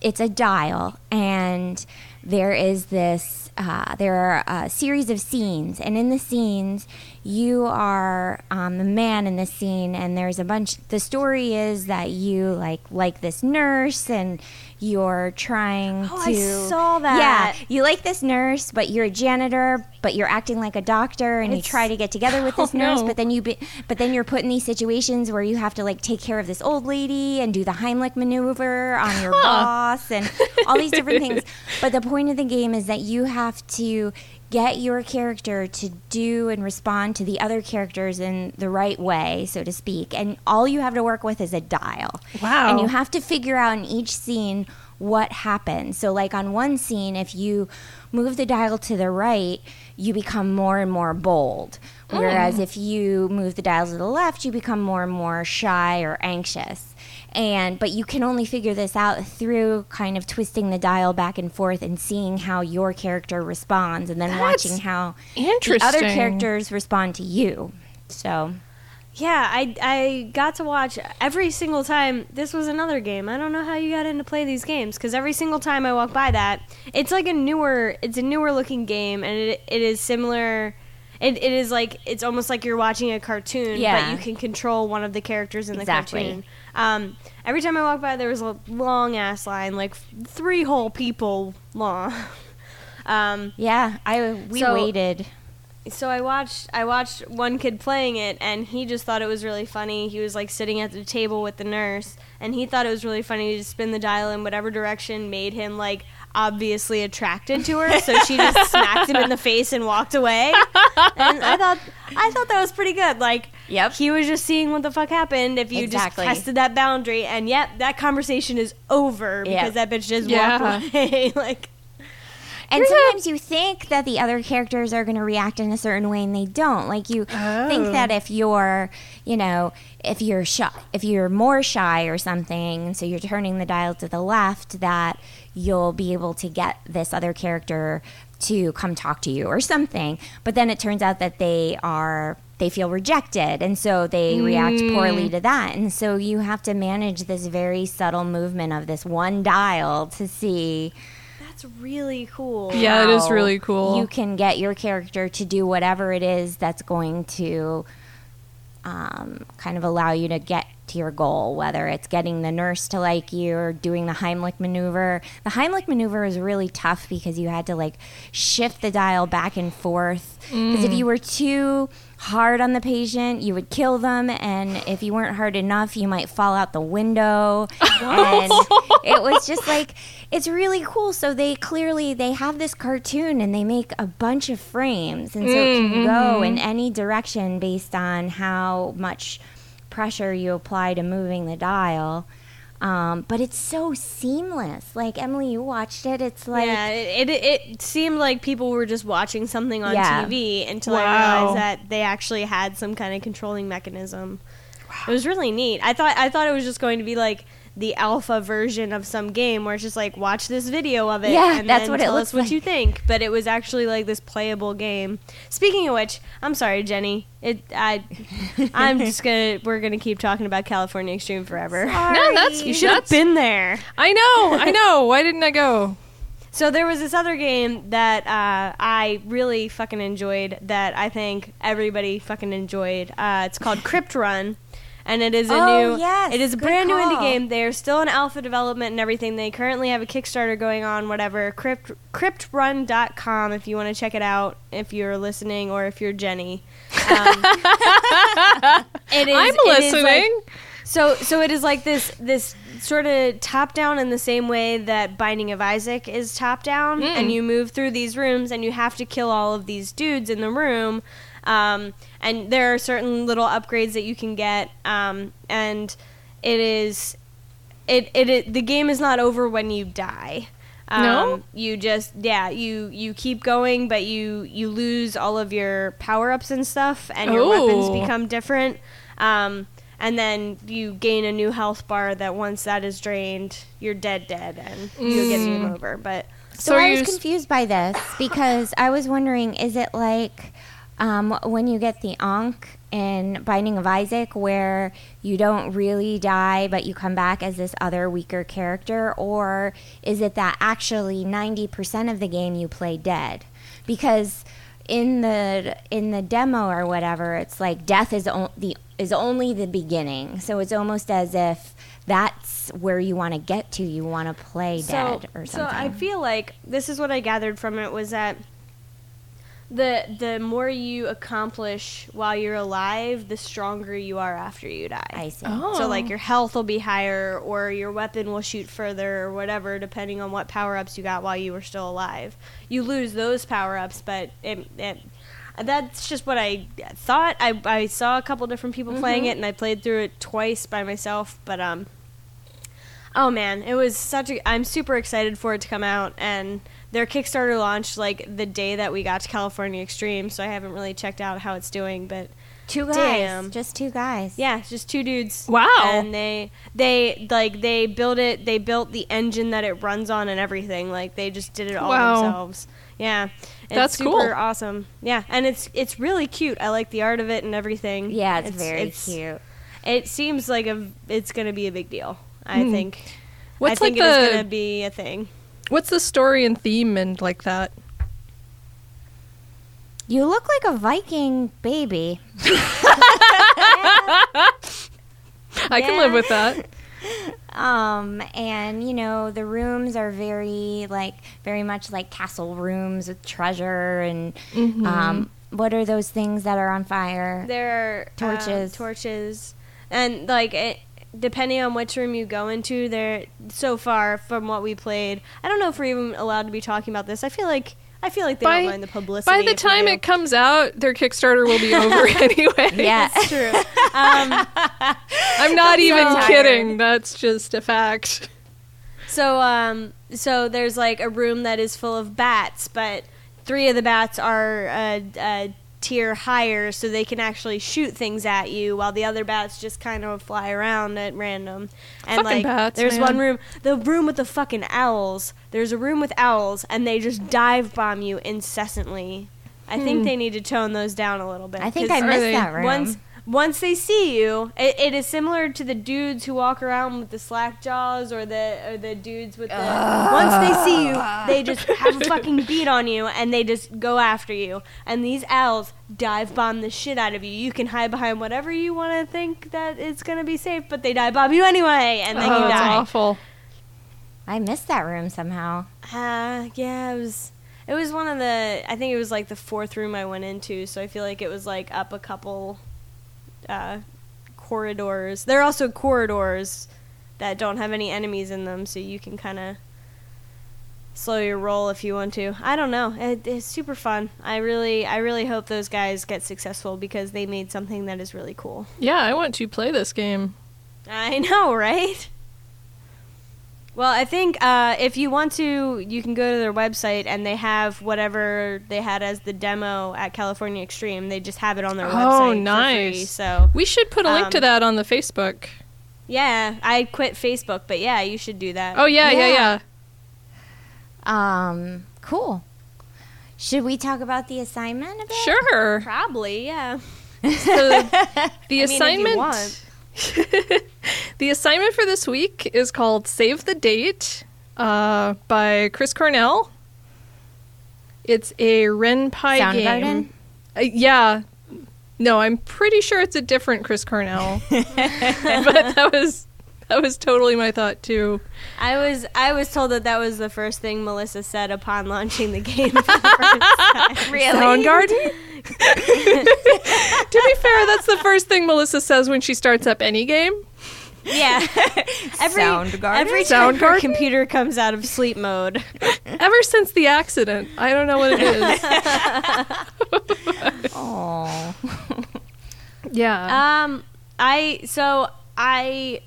It's a dial, and there is this. Uh, there are a series of scenes, and in the scenes, you are um, the man in the scene, and there's a bunch. The story is that you like like this nurse, and you're trying
Oh,
to.
I saw that.
Yeah, you like this nurse, but you're a janitor, but you're acting like a doctor, and you try to get together with this
Oh,
nurse,
no.
but then you be, but then you're put in these situations where you have to like take care of this old lady and do the Heimlich maneuver on your
Huh.
boss and all these different things. But the point of the game is that you have to get your character to do and respond to the other characters in the right way, so to speak. And all you have to work with is a dial.
Wow.
And you have to figure out in each scene what happens. So, like on one scene, if you move the dial to the right, you become more and more bold. Whereas hmm. if you move the dial to the left, you become more and more shy or anxious. And but you can only figure this out through kind of twisting the dial back and forth and seeing how your character responds and then
That's
watching how the other characters respond to you. So
Yeah, I I got to watch every single time. This was another game. I don't know how you got into play these games because every single time I walk by that, it's like a newer, it's a newer looking game, and it it is similar. It, it is like it's almost like you're watching a cartoon,
Yeah.
but you can control one of the characters in the
Exactly.
cartoon. Um, every time I walked by, there was a long ass line, like three whole people long. um,
yeah, I we
So-
waited.
so I watched I watched one kid playing it and he just thought it was really funny. He was like sitting at the table with the nurse and he thought it was really funny to spin the dial in whatever direction made him like obviously attracted to her. So she just smacked him in the face and walked away. And I thought I thought that was pretty good. Like
Yep.
he was just seeing what the fuck happened if you
Exactly.
just tested that boundary and yep, that conversation is over because
Yep.
that bitch just
Yeah.
walked away. like
And sometimes you think that the other characters are going to react in a certain way and they don't. Like you
Oh.
think that oh. if you're, you know, if you're shy, if you're more shy or something, so you're turning the dial to the left, that you'll be able to get this other character to come talk to you or something. But then it turns out that they are they feel rejected and so they react poorly to that. And so you have to manage this very subtle movement of this one dial to see
that's really cool.
Yeah, it is really cool.
You can get your character to do whatever it is that's going to um, kind of allow you to get to your goal, whether it's getting the nurse to like you or doing the Heimlich maneuver. The Heimlich maneuver is really tough because you had to like shift the dial back and forth. Because if you were too hard on the patient, you would kill them, and if you weren't hard enough, you might fall out the window. and it was just like it's really cool. So they clearly they have this cartoon and they make a bunch of frames, and so it can mm, go mm-hmm. in any direction based on how much pressure you apply to moving the dial. Um, but it's so seamless. Like Emily, you watched it. It's like
yeah, it, it it seemed like people were just watching something on
Yeah.
TV until I realized that they actually had some kind of controlling mechanism. It was really neat. I thought I thought it was just going to be like the alpha version of some game where it's just like watch this video of it
Yeah,
and
that's
then
what it
tell
looks
us what
like.
you think. But it was actually like this playable game. Speaking of which, I'm sorry, Jenny. It I I'm just gonna we're gonna keep talking about California Extreme forever.
No, that's
You should have been there.
I know, I know. Why didn't I go?
So there was this other game that uh, I really fucking enjoyed that I think everybody fucking enjoyed. Uh, it's called Crypt Run. And it is a
Oh,
new,
yes,
it is a brand new indie game. They are still in alpha development and everything. They currently have a Kickstarter going on, whatever. Crypt, cryptrun.com if you want to check it out, if you're listening or if you're Jenny. Um, it is,
I'm
is like-
listening.
so so it is like this this sort of top down in the same way that Binding of Isaac is top down,
Mm.
and you move through these rooms and you have to kill all of these dudes in the room. Um, and there are certain little upgrades that you can get, um, and it is it, it it the game is not over when you die. Um,
No?
you just yeah you you keep going, but you you lose all of your power ups and stuff, and your weapons become different. Um, and then you gain a new health bar that once that is drained, you're dead, dead, and you get game over. But
So,
So
I
you
was
s-
confused by this because I was wondering, is it like um, when you get the Ankh in Binding of Isaac, where you don't really die, but you come back as this other weaker character, or is it that actually ninety percent of the game you play dead? Because in the in the demo or whatever, it's like death is o- the is only the beginning. So it's almost as if that's where you want to get to. You want to play dead or
so
something.
I feel like this is what I gathered from it was that the the more you accomplish while you're alive, the stronger you are after you die.
I see.
Oh.
So like your health will be higher or your weapon will shoot further or whatever depending on what power-ups you got while you were still alive. You lose those power-ups but it, it that's just what I thought. I, I saw a couple different people playing it and I played through it twice by myself, but um Oh man, it was such a I'm super excited for it to come out and their Kickstarter launched like the day that we got to California Extreme, so I haven't really checked out how it's doing, but
Two guys,
Damn.
just two guys.
yeah, just two dudes.
Wow.
And they they like they built it. They built the engine that it runs on and everything. Like they just did it all
Wow.
themselves. Yeah, it's
That's
super
cool.
awesome. Yeah, and it's it's really cute. I like the art of it and everything.
Yeah, it's, very cute.
It seems like a it's gonna be a big deal. I
Hmm.
think.
What's
I think
like
it is gonna be a thing.
What's the story and theme and like that?
You look like a Viking baby.
I can live with that.
Um, and you know the rooms are very like very much like castle rooms with treasure and
Mm-hmm.
um, what are those things that are on fire?
There are uh,
Torches.
torches, and like it, depending on which room you go into, there. So far from what we played, I don't know if we're even allowed to be talking about this. I feel like I feel like they
By-
don't mind the publicity.
By the time it comes out, their Kickstarter will be over anyway.
yeah,
It's true. Um,
I'm not even
tired.
kidding. That's just a fact.
so, um, so there's like a room that is full of bats, but three of the bats are a, a tier higher, so they can actually shoot things at you, while the other bats just kind of fly around at random. And
Fucking
like,
bats,
there's
man.
one room, the room with the fucking owls. There's a room with owls, and they just dive bomb you incessantly. I think
Hmm.
they need to tone those down a little bit.
I think
'cause
I missed that room.
once once they see you, it, it is similar to the dudes who walk around with the slack jaws, or the or the dudes with the. Once they see you, they just have a fucking beat on you, and they just go after you. And these owls dive bomb the shit out of you. You can hide behind whatever you want to think that it's gonna be safe, but they dive bomb you anyway, and then
oh,
you
that's
die.
awful.
I missed that room somehow.
Uh, yeah, it was. It was one of the. I think it was like the fourth room I went into, so I feel like it was like up a couple uh, corridors. There are also corridors that don't have any enemies in them, so you can kind of slow your roll if you want to. I don't know. It, it's super fun. I really, I really hope those guys get successful because they made something that is really cool.
Yeah, I want to play this game.
I know, right? Well, I think uh, if you want to, you can go to their website and they have whatever they had as the demo at California Extreme. They just have it on their
Oh,
website. for free.
nice.
So
We should put a link to
Um,
that on the Facebook.
yeah, I quit Facebook, but yeah, you should do that.
Oh yeah, yeah,
Yeah.
yeah.
Um, cool. Should we talk about the assignment a bit?
Sure.
probably, yeah.
The, the
I mean, if you
assignment.
want.
the assignment for this week is called "Save the Date" uh, by Chris Cornell. It's a Ren'Py
Soundgarden?
game. Uh, yeah. No, I'm pretty sure it's a different Chris Cornell. but that was that was totally my thought too.
I was I was told that that was the first thing Melissa said upon launching the game. For the first time.
Really?
Soundgarden? to be fair, that's the first thing Melissa says when she starts up any game.
Yeah. every
Soundgarden?
every time her computer comes out of sleep mode.
Ever since the accident. I don't know what it is.
Oh.
yeah.
Um, I so I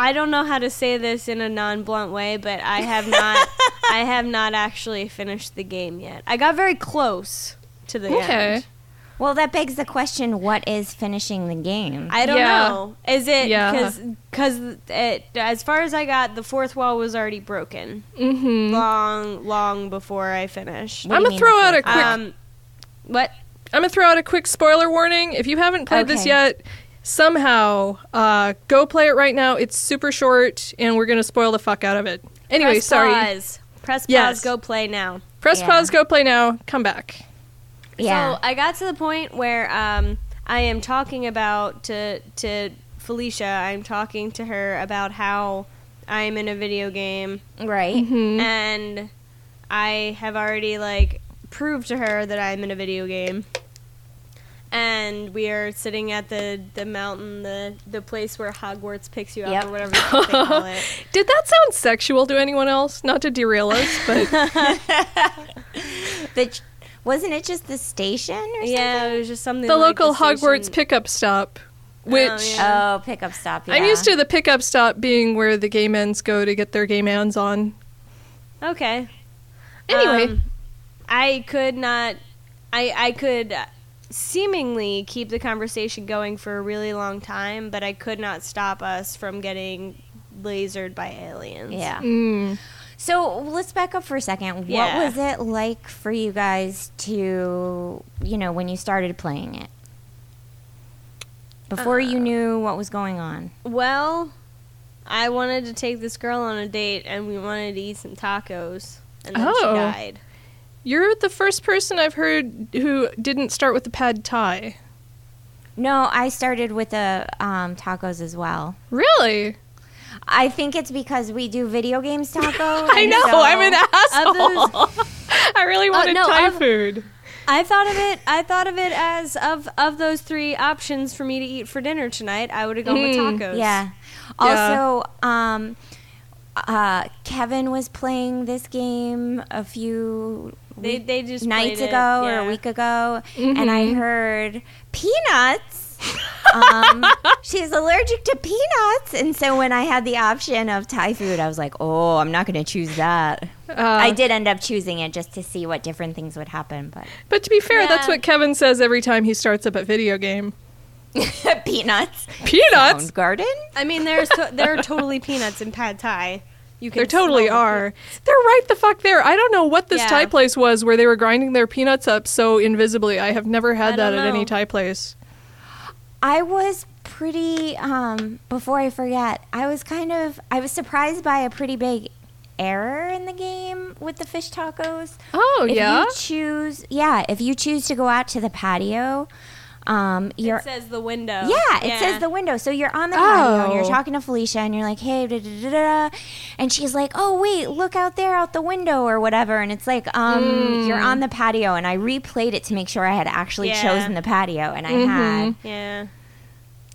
I don't know how to say this in a non-blunt way, but I have not I have not actually finished the game yet. I got very close to the
okay.
end.
Well, that begs the question: What is finishing the game?
I don't
Yeah.
know. Is it
Yeah.
because because it as far as I got, the fourth wall was already broken
Mm-hmm.
long long before I finished.
What
I'm gonna
mean
throw out a quick.
Um, what?
I'm gonna throw out a quick spoiler warning. If you haven't played this yet, somehow uh, go play it right now. It's super short, and we're gonna spoil the fuck out of it. Anyway,
Press
sorry.
Pause. Press pause. Go play now.
Press
Yeah.
pause. Go play now. Come back.
yeah.
So I got to the point where um, I am talking about to to Felicia. I'm talking to her about how I'm in a video game,
right.
Mhm.
and I have already like proved to her that I'm in a video game. And we are sitting at the, the mountain, the the place where Hogwarts picks you up,
Yep.
or whatever they call it.
Did that sound sexual to anyone else? Not to derail us, but
The ch- wasn't it just the station or
Yeah, it was just something.
the
like
local
station-
Hogwarts pickup stop, which
yeah.
Oh, pickup stop. Yeah.
I'm used to the pickup stop being where the gay men's go to get their gay mans on.
Okay.
Anyway,
Um, I could not. I I could seemingly keep the conversation going for a really long time, but I could not stop us from getting lasered by aliens.
Yeah.
mm,
So let's back up for a second.
Yeah.
What was it like for you guys to, you know, when you started playing it? Before you
Uh,
knew what was going on.
Well, I wanted to take this girl on a date, and we wanted to eat some tacos, and then she
Oh.
died.
You're the first person I've heard who didn't start with the pad thai.
No, I started with the um, tacos as well.
Really?
I think it's because we do video games taco.
I know.
so-
I'm an asshole.
those-
I really wanted
no,
Thai food.
I thought of it. I thought of it as of of those three options for me to eat for dinner tonight. I would have gone
Mm,
with tacos.
Yeah. Also, um, uh, Kevin was playing this game a few
They they just
nights
played it,
ago or a week ago, and I
Mhm.
heard peanuts. um, she's allergic to peanuts, and so when I had the option of Thai food, I was like, "Oh, I'm not going to choose that."
Uh,
I did end up choosing it just to see what different things would happen, but
But to be fair, that's what Kevin says every time he starts up a video game.
peanuts.
Peanuts?
Garden.
I mean, there's to- there are totally peanuts in pad thai. You can
There totally
smell the
are. They're right the fuck there. I don't know what this
Yeah.
Thai place was where they were grinding their peanuts up so invisibly. I have never had that at any. Thai place.
I was pretty um before I forget, I was kind of I was surprised by a pretty big error in the game with the fish tacos.
Oh,
if
yeah?
you choose yeah, if you choose to go out to the patio, um you're
It says the window.
yeah, it says the window. So you're on the patio and you're
Oh.
talking to Felicia and you're like, hey, da, da, da, da, da. and she's like, oh wait, look out there out the window or whatever. And it's like, um, you're on the patio, and I replayed it to make sure I had actually
Yeah.
chosen the patio, and I
Mhm.
had.
Yeah.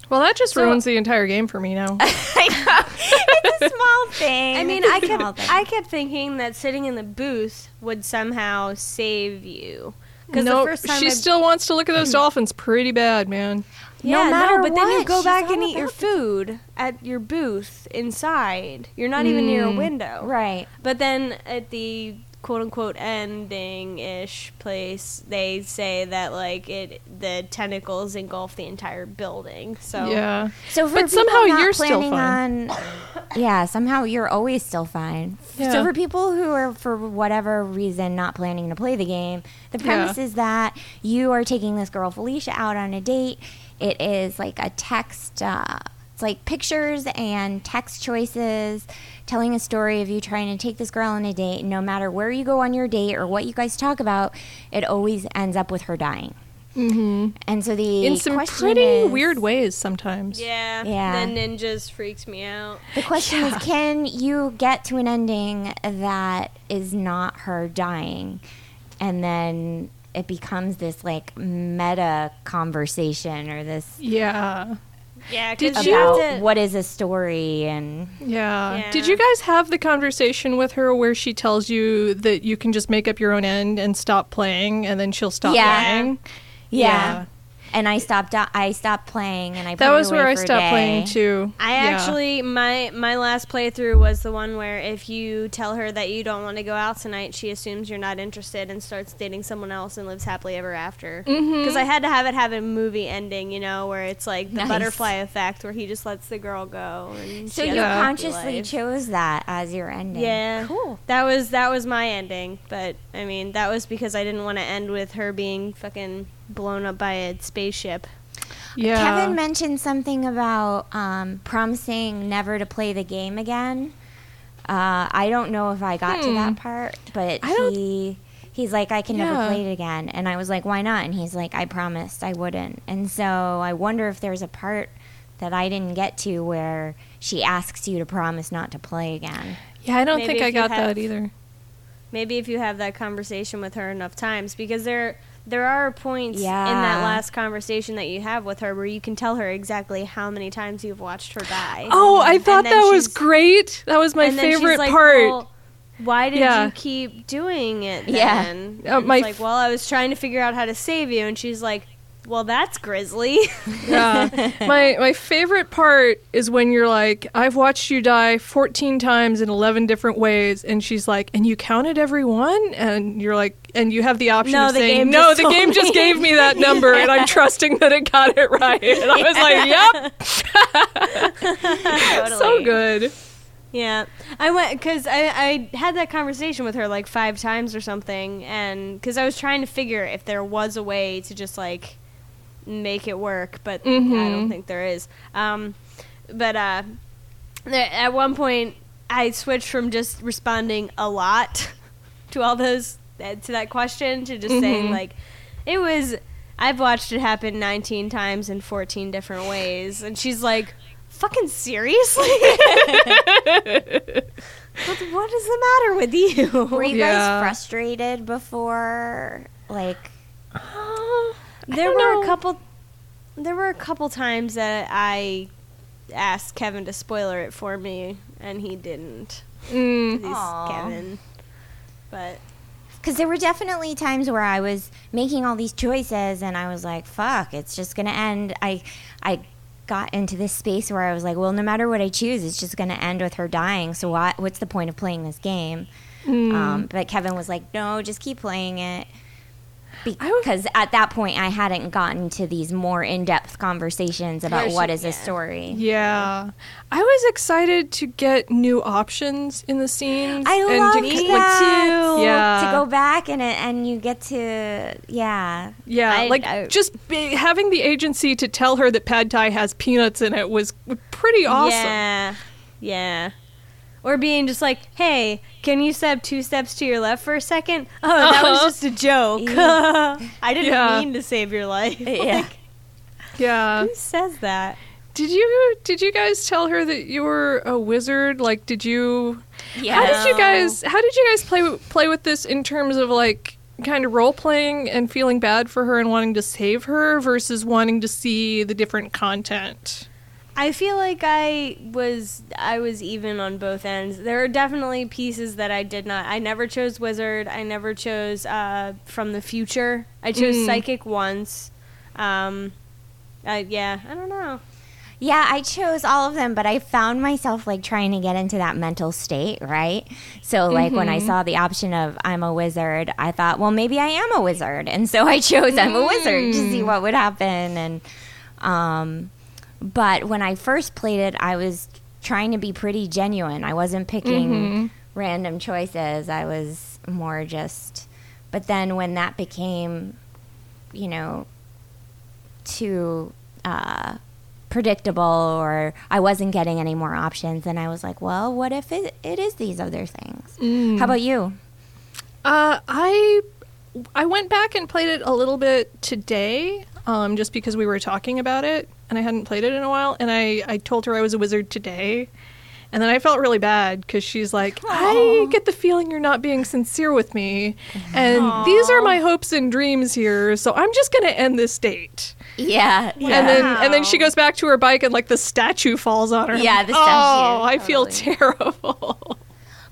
Well, that just
So-
ruins the entire game for me now.
I know it's a small thing.
I mean,
It's a
I
small
kept. I kept thinking that sitting in the booth would somehow save you. Because
no,
the first time
she
I,
still wants to look at those dolphins pretty bad, man.
No
yeah,
matter
but then you go back and eat your
about the-
food at your booth inside. You're not even near a
Mm.
window.
right.
But then at the quote unquote ending ish place, they say that like it the tentacles engulf the entire building. So
Yeah.
So for
But somehow
not
you're still
planning
fine.
On, yeah, somehow you're always still fine.
Yeah.
So for people who are for whatever reason not planning to play the game, the premise is that you are taking this girl Felicia out on a date. It is like a text. Uh, it's like pictures and text choices telling a story of you trying to take this girl on a date. No matter where you go on your date or what you guys talk about, it always ends up with her dying.
hmm
And so the
In some
question
pretty
is-
weird ways sometimes.
yeah,
Yeah.
The ninjas freaks me out.
The question is can you get to an ending that is not her dying? And then it becomes this like meta conversation or this
Yeah.
Yeah,
Did
'cause
you-
you have to-
what is a story and
Yeah.
Yeah.
Did you guys have the conversation with her where she tells you that you can just make up your own end and stop playing and then she'll stop
Yeah.
playing?
yeah. And I stopped I stopped playing and I
That
it
was where I stopped playing too.
I
Yeah.
actually my my last playthrough was the one where if you tell her that you don't want to go out tonight, she assumes you're not interested and starts dating someone else and lives happily ever after.
Mm-hmm.
Because I had to have it have a movie ending, you know, where it's like the
Nice.
butterfly effect, where he just lets the girl go. And
So you
has a happy
consciously
life.
chose that as your ending.
Yeah,
Cool.
That was that was my ending, but I mean that was because I didn't want to end with her being fucking blown up by a spaceship.
Yeah.
Kevin mentioned something about um, promising never to play the game again. Uh, I don't know if I got to
Hmm.
that part, but he he's like, I can never play it again, and I was like, why not? And he's like, I promised I wouldn't. And so I wonder if there's a part that I didn't get to where she asks you to promise not to play again.
yeah, I don't
Maybe
think I got
have-
that either.
Maybe if you have that conversation with her enough times, because there there are points in that last conversation that you have with her where you can tell her exactly how many times you've watched her die.
Oh, I thought that was great. That was my
and then she's
favorite
like,
part.
"Well, why did
Yeah.
you keep doing it
Yeah.
then?
Uh, my
like, well, I was trying to figure out how to save you, and she's like, well, that's grisly.
Yeah. my my favorite part is when you're like, I've watched you die 14 times in 11 different ways, and she's like, and you counted every one, and you're like, and you have the option
No,
of
the
saying, no, the game just
me."
gave me that number, and I'm trusting that it got it right. And I was like, yep, totally. so good.
Yeah, I went because I, I had that conversation with her like five times or something, and because I was trying to figure if there was a way to just like make it work, but I don't
Mhm.
think there is. Um, but uh, there- at one point, I switched from just responding a lot to all those uh, to that question to just saying
Mhm.
like it was. I've watched it happen 19 times in 14 different ways, and she's like. Fucking seriously? What, what is the matter with you?
Were you
Yeah.
guys frustrated before? Like,
there were
know.
a couple. There were a couple times that I asked Kevin to spoiler it for me, and he didn't.
Mm.
He's
Aw.
Kevin, but
because there were definitely times where I was making all these choices and I was like, "Fuck, it's just gonna end." I, I got into this space where I was like, "Well, no matter what I choose, it's just gonna end with her dying. So what? What's the point of playing this game?"
Mm.
Um, but Kevin was like, "No, just keep playing it."
I was-
Because at that point, I hadn't gotten to these more in-depth conversations about
Where
what
she-
a story.
Yeah, I was excited to get new options in the scenes.
I
and
love
to,
Me
that.
too.
Yeah.
To go back and and you get to yeah.
Yeah,
I-
like
I-
just be, having the agency to tell her that pad thai has peanuts in it was pretty awesome.
yeah, yeah. Or being just like, "Hey, can you step two steps to your left for a second? Oh, that was
Uh-huh.
just a joke. I didn't
Yeah.
mean to save your life.
Yeah.
Like,
Yeah.
who says that?
Did you did you guys tell her that you were a wizard? Like, did you?
Yeah.
How did you guys? How did you guys play play with this in terms of like kind of role playing and feeling bad for her and wanting to save her versus wanting to see the different content?
I feel like I was I was even on both ends. There are definitely pieces that I did not. I never chose wizard. I never chose uh, from the future. I chose
Mm.
psychic once. Um, I, yeah, I don't know.
Yeah, I chose all of them, but I found myself like trying to get into that mental state, right? So like when I saw the option of I'm a wizard, I thought, well, maybe I am a wizard, and so I chose I'm a wizard to see what would happen. And um, but when I first played it, I was trying to be pretty genuine. I wasn't picking random choices. I was more just. But then when that became, you know, too uh, predictable or I wasn't getting any more options, then I was like, well, what if it, it is these other things?
Mm.
How about you?
Uh, I I went back and played it a little bit today, um, just because we were talking about it, and I hadn't played it in a while. And I I told her I was a wizard today, and then I felt really bad because she's like, I get the feeling you're not being sincere with me, and these are my hopes and dreams here. So I'm just gonna end this date.
Yeah.
And then and then she goes back to her bike, and like the statue falls on her. I'm
Yeah,
like,
the statue,
Oh, I feel terrible.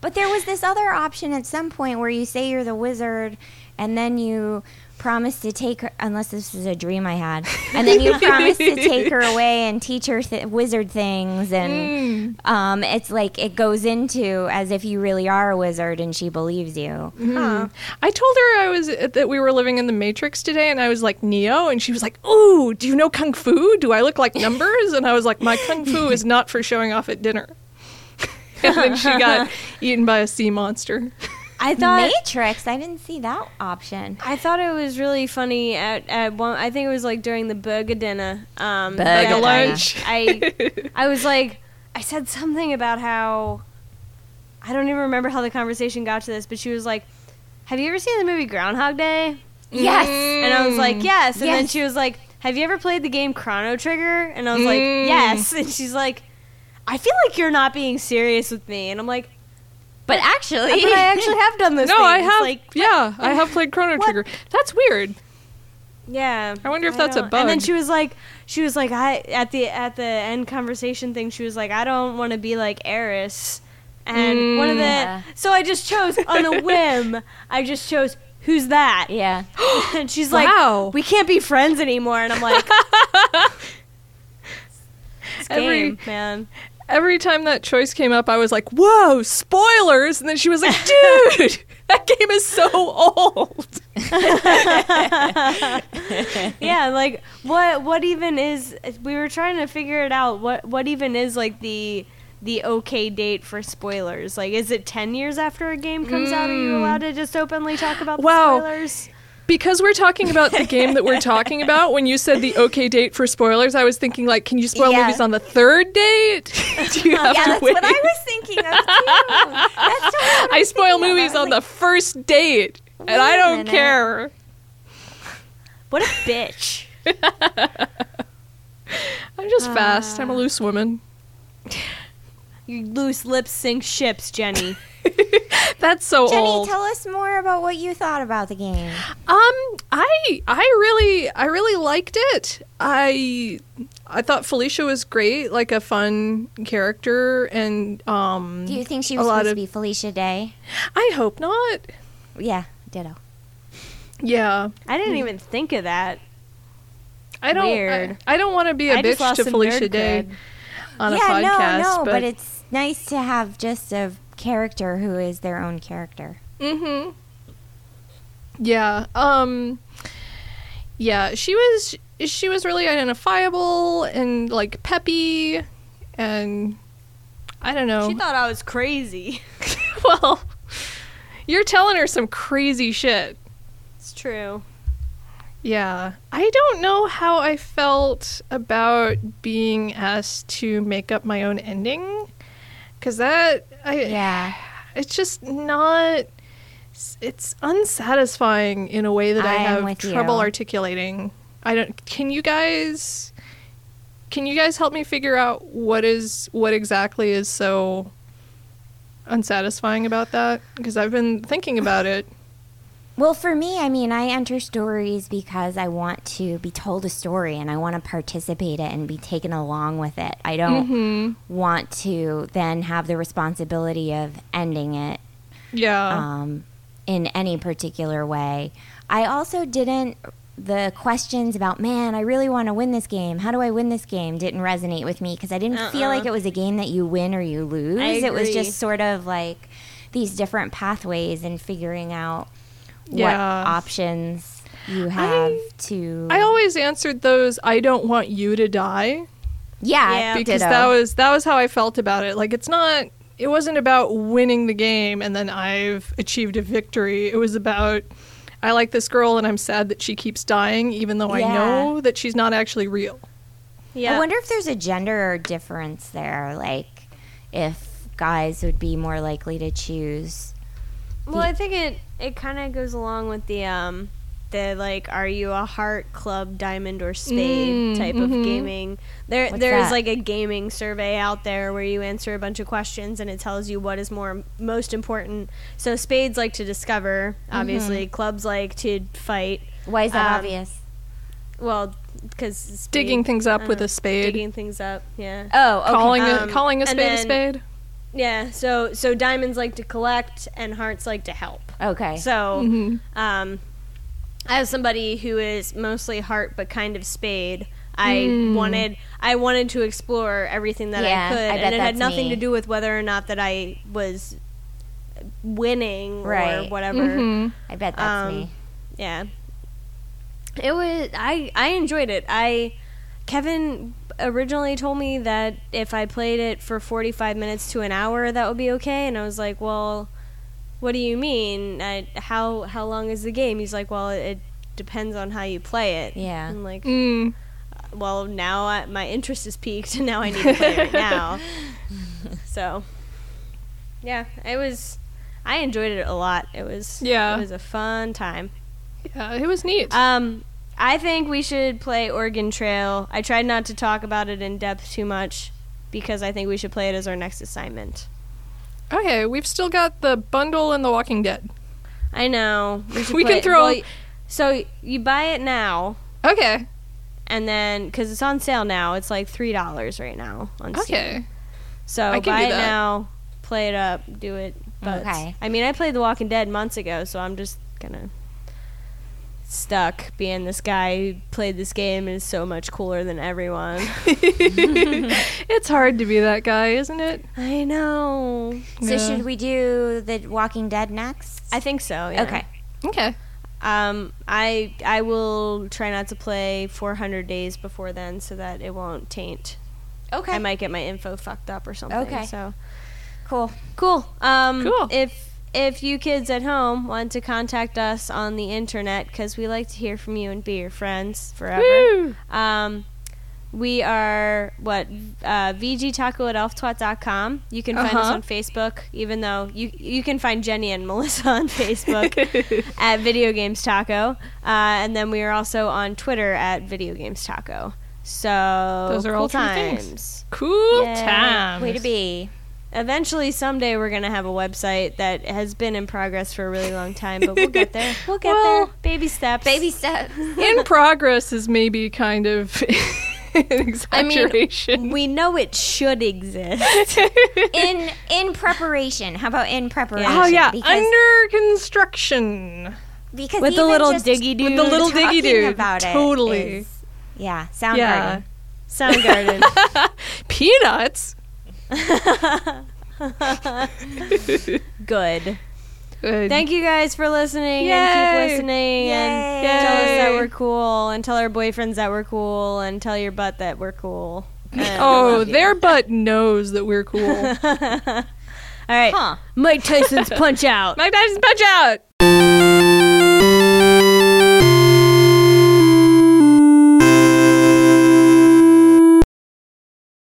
But there was this other option at some point where you say you're the wizard and then you promise to take her, unless this is a dream I had, and then you promise to take her away and teach her th- wizard things. And
Mm.
um, it's like it goes into as if you really are a wizard and she believes you.
Huh.
I told her I was that we were living in the Matrix today, and I was like Neo, and she was like, "Ooh, do you know kung fu? Do I look like numbers?" And I was like, "My kung fu is not for showing off at dinner." and then she got eaten by a sea monster.
I thought
Matrix, I didn't see that option.
I thought it was really funny at, at one. I think it was like during the burger dinner. Um,
Burger
that
lunch.
I I was like, I said something about how I don't even remember how the conversation got to this, but she was like, "Have you ever seen the movie Groundhog Day?"
Yes.
And I was like, "Yes." And then she was like, "Have you ever played the game Chrono Trigger?" And I was like,
Mm.
"Yes." And she's like, "I feel like you're not being serious with me." And I'm like,
But actually,
"But I actually have done this."
no, I have.
Like,
yeah, I have played Chrono
What?
Trigger. That's weird.
Yeah.
I wonder if that's a
don't- And then she was like, she was like, I at the at the end conversation thing, she was like, I don't want to be like Aeris. And mm. one of the
Yeah.
so I just chose on a whim. I just chose who's that?
Yeah.
And she's
Wow.
like, we can't be friends anymore. And I'm like, this
Every-
game, man.
Every time that choice came up, I was like, "Whoa, spoilers!" And then she was like, "Dude, that game is so old."
yeah, like what what even is we were trying to figure it out. What what even is like the the okay date for spoilers? Like is it 10 years after a game comes out are you mm. allowed to just openly talk about
Wow.
spoilers?
Because we're talking about the game that we're talking about, when you said the okay date for spoilers, I was thinking like, can you spoil
Yeah.
movies on the third date? Do you have
Yeah,
to
that's
wait?
what I was thinking of too.
I
was
spoil movies
I
on the first date, and I don't care.
What a bitch.
I'm just fast. I'm a ah. loose woman.
You loose lips sink ships, Jenny.
That's so
Jenny,
old.
tell us more about what you thought about the game.
Um, I I really I really liked it. I I thought Felicia was great, like a fun character, and um,
Do you think she was supposed
of-
to be Felicia Day?
I hope not.
Yeah, ditto.
Yeah,
I didn't even think of that.
I don't.
Weird.
I, I don't want to be a
I
bitch to Felicia Day
cred.
on
yeah,
a podcast,
no, no,
but,
but, it's nice to have just a character who is their own character.
Mm-hmm. Yeah. Um. Yeah, she was. She was really identifiable and like peppy, and I don't know.
She thought I was crazy.
well, you're telling her some crazy shit.
It's true.
Yeah. I don't know how I felt about being asked to make up my own ending. Cause that I
Yeah.
it's just not it's unsatisfying in a way that I,
I
have trouble
you.
articulating. I don't can you guys can you guys help me figure out what is what exactly is so unsatisfying about that? Because I've been thinking about it.
Well, for me, I mean, I enter stories because I want to be told a story and I want to participate it and be taken along with it. I don't
Mm-hmm.
want to then have the responsibility of ending it
Yeah.
um, in any particular way. I also didn't. The questions about, man, I really want to win this game. How do I win this game? Didn't resonate with me because I didn't feel
Uh-uh.
like it was a game that you win or you lose. It was just sort of like these different pathways and figuring out what
Yeah.
options you have to.
I always answered those I don't want you to die
yeah,
Yeah.
because
ditto.
that was that was how I felt about it. Like it's not it wasn't about winning the game and then I've achieved a victory. It was about I like this girl and I'm sad that she keeps dying even though I know that she's not actually real.
Yeah.
I wonder if there's a gender difference there, like if guys would be more likely to choose.
Well, I think it it kind of goes along with the um the like are you a heart club diamond or spade
Mm,
type of
mhm.
gaming. There
What's
there's
that?
like a gaming survey out there where you answer a bunch of questions and it tells you what is more most important. So spades like to discover, obviously. Clubs like to fight.
Why is that
Um,
obvious?
Well, because
Digging things up with a spade.
digging things up. Yeah.
Oh, okay.
Calling
Um,
a calling a spade a spade.
Yeah. So so diamonds like to collect and hearts like to help.
okay.
So,
Mhm.
um, as somebody who is mostly heart but kind of spade, I
Mm.
wanted I wanted to explore everything that
Yeah,
I could,
I bet
and it had nothing
me.
to do with whether or not that I was winning or
Right.
whatever.
Mhm.
I bet that's
um,
me.
Yeah, it was. I I enjoyed it. I Kevin originally told me that if I played it for 45 minutes to an hour, that would be okay, and I was like, well. What do you mean? I, how how long is the game? He's like, well, it depends on how you play it.
Yeah.
I'm like,
Mm.
well, now I, my interest is peaked, and now I need to play it now. so, yeah, it was. I enjoyed it a lot. It was.
Yeah.
It was a fun time.
Yeah, it was neat.
Um, I think we should play Organ Trail. I tried not to talk about it in depth too much because I think we should play it as our next assignment.
okay, we've still got the bundle and the Walking Dead.
I know. We,
We
play
can
it-
throw-
well, so you buy it now,
Okay.
and then because it's on sale now, it's like three dollars right now on Steam.
Okay.
So
I can
buy
do
it now, play it up, do it. But
Okay.
I mean, I played The Walking Dead months ago, so I'm just gonna stuck being this guy who played this game and is so much cooler than everyone.
It's hard to be that guy, isn't it?
I know.
So
Yeah.
should we do The Walking Dead next?
I think so. Yeah.
Okay.
Okay.
Um, I I will try not to play 400 days before then, so that it won't taint.
Okay.
I might get my info fucked up or something.
Okay.
So
cool.
cool. Um,
Cool.
If if you kids at home want to contact us on the internet, because we like to hear from you and be your friends forever. Um, we are what uh, vgtaco at elftwat.com. You can find us
Uh-huh.
on Facebook, even though you you can find Jenny and Melissa on Facebook at Video Games Taco, uh, and then we are also on Twitter at Video Games Taco. So
Those are
cool
all
times.
Cool
Yeah.
times.
Way to be.
Eventually, someday we're gonna have a website that has been in progress for a really long time, but we'll get there. We'll get
Well,
there. Baby steps.
Baby steps.
In progress is maybe kind of an exaggeration.
We know it should exist.
in in preparation. How about in preparation?
oh yeah,
Because,
under construction.
because
With the little diggy dude.
With the little diggy
talking
dude.
about it
Totally.
is- yeah, Soundgarden.
Yeah.
Soundgarden.
Peanuts.
Good.
Good.
Thank you guys for listening and keep listening and tell us that we're cool and tell our boyfriends that we're cool and tell your butt that we're cool. And
Oh, their butt knows that we're cool.
All right.
Huh.
Mike Tyson's Punch Out.
Mike Tyson's punch out.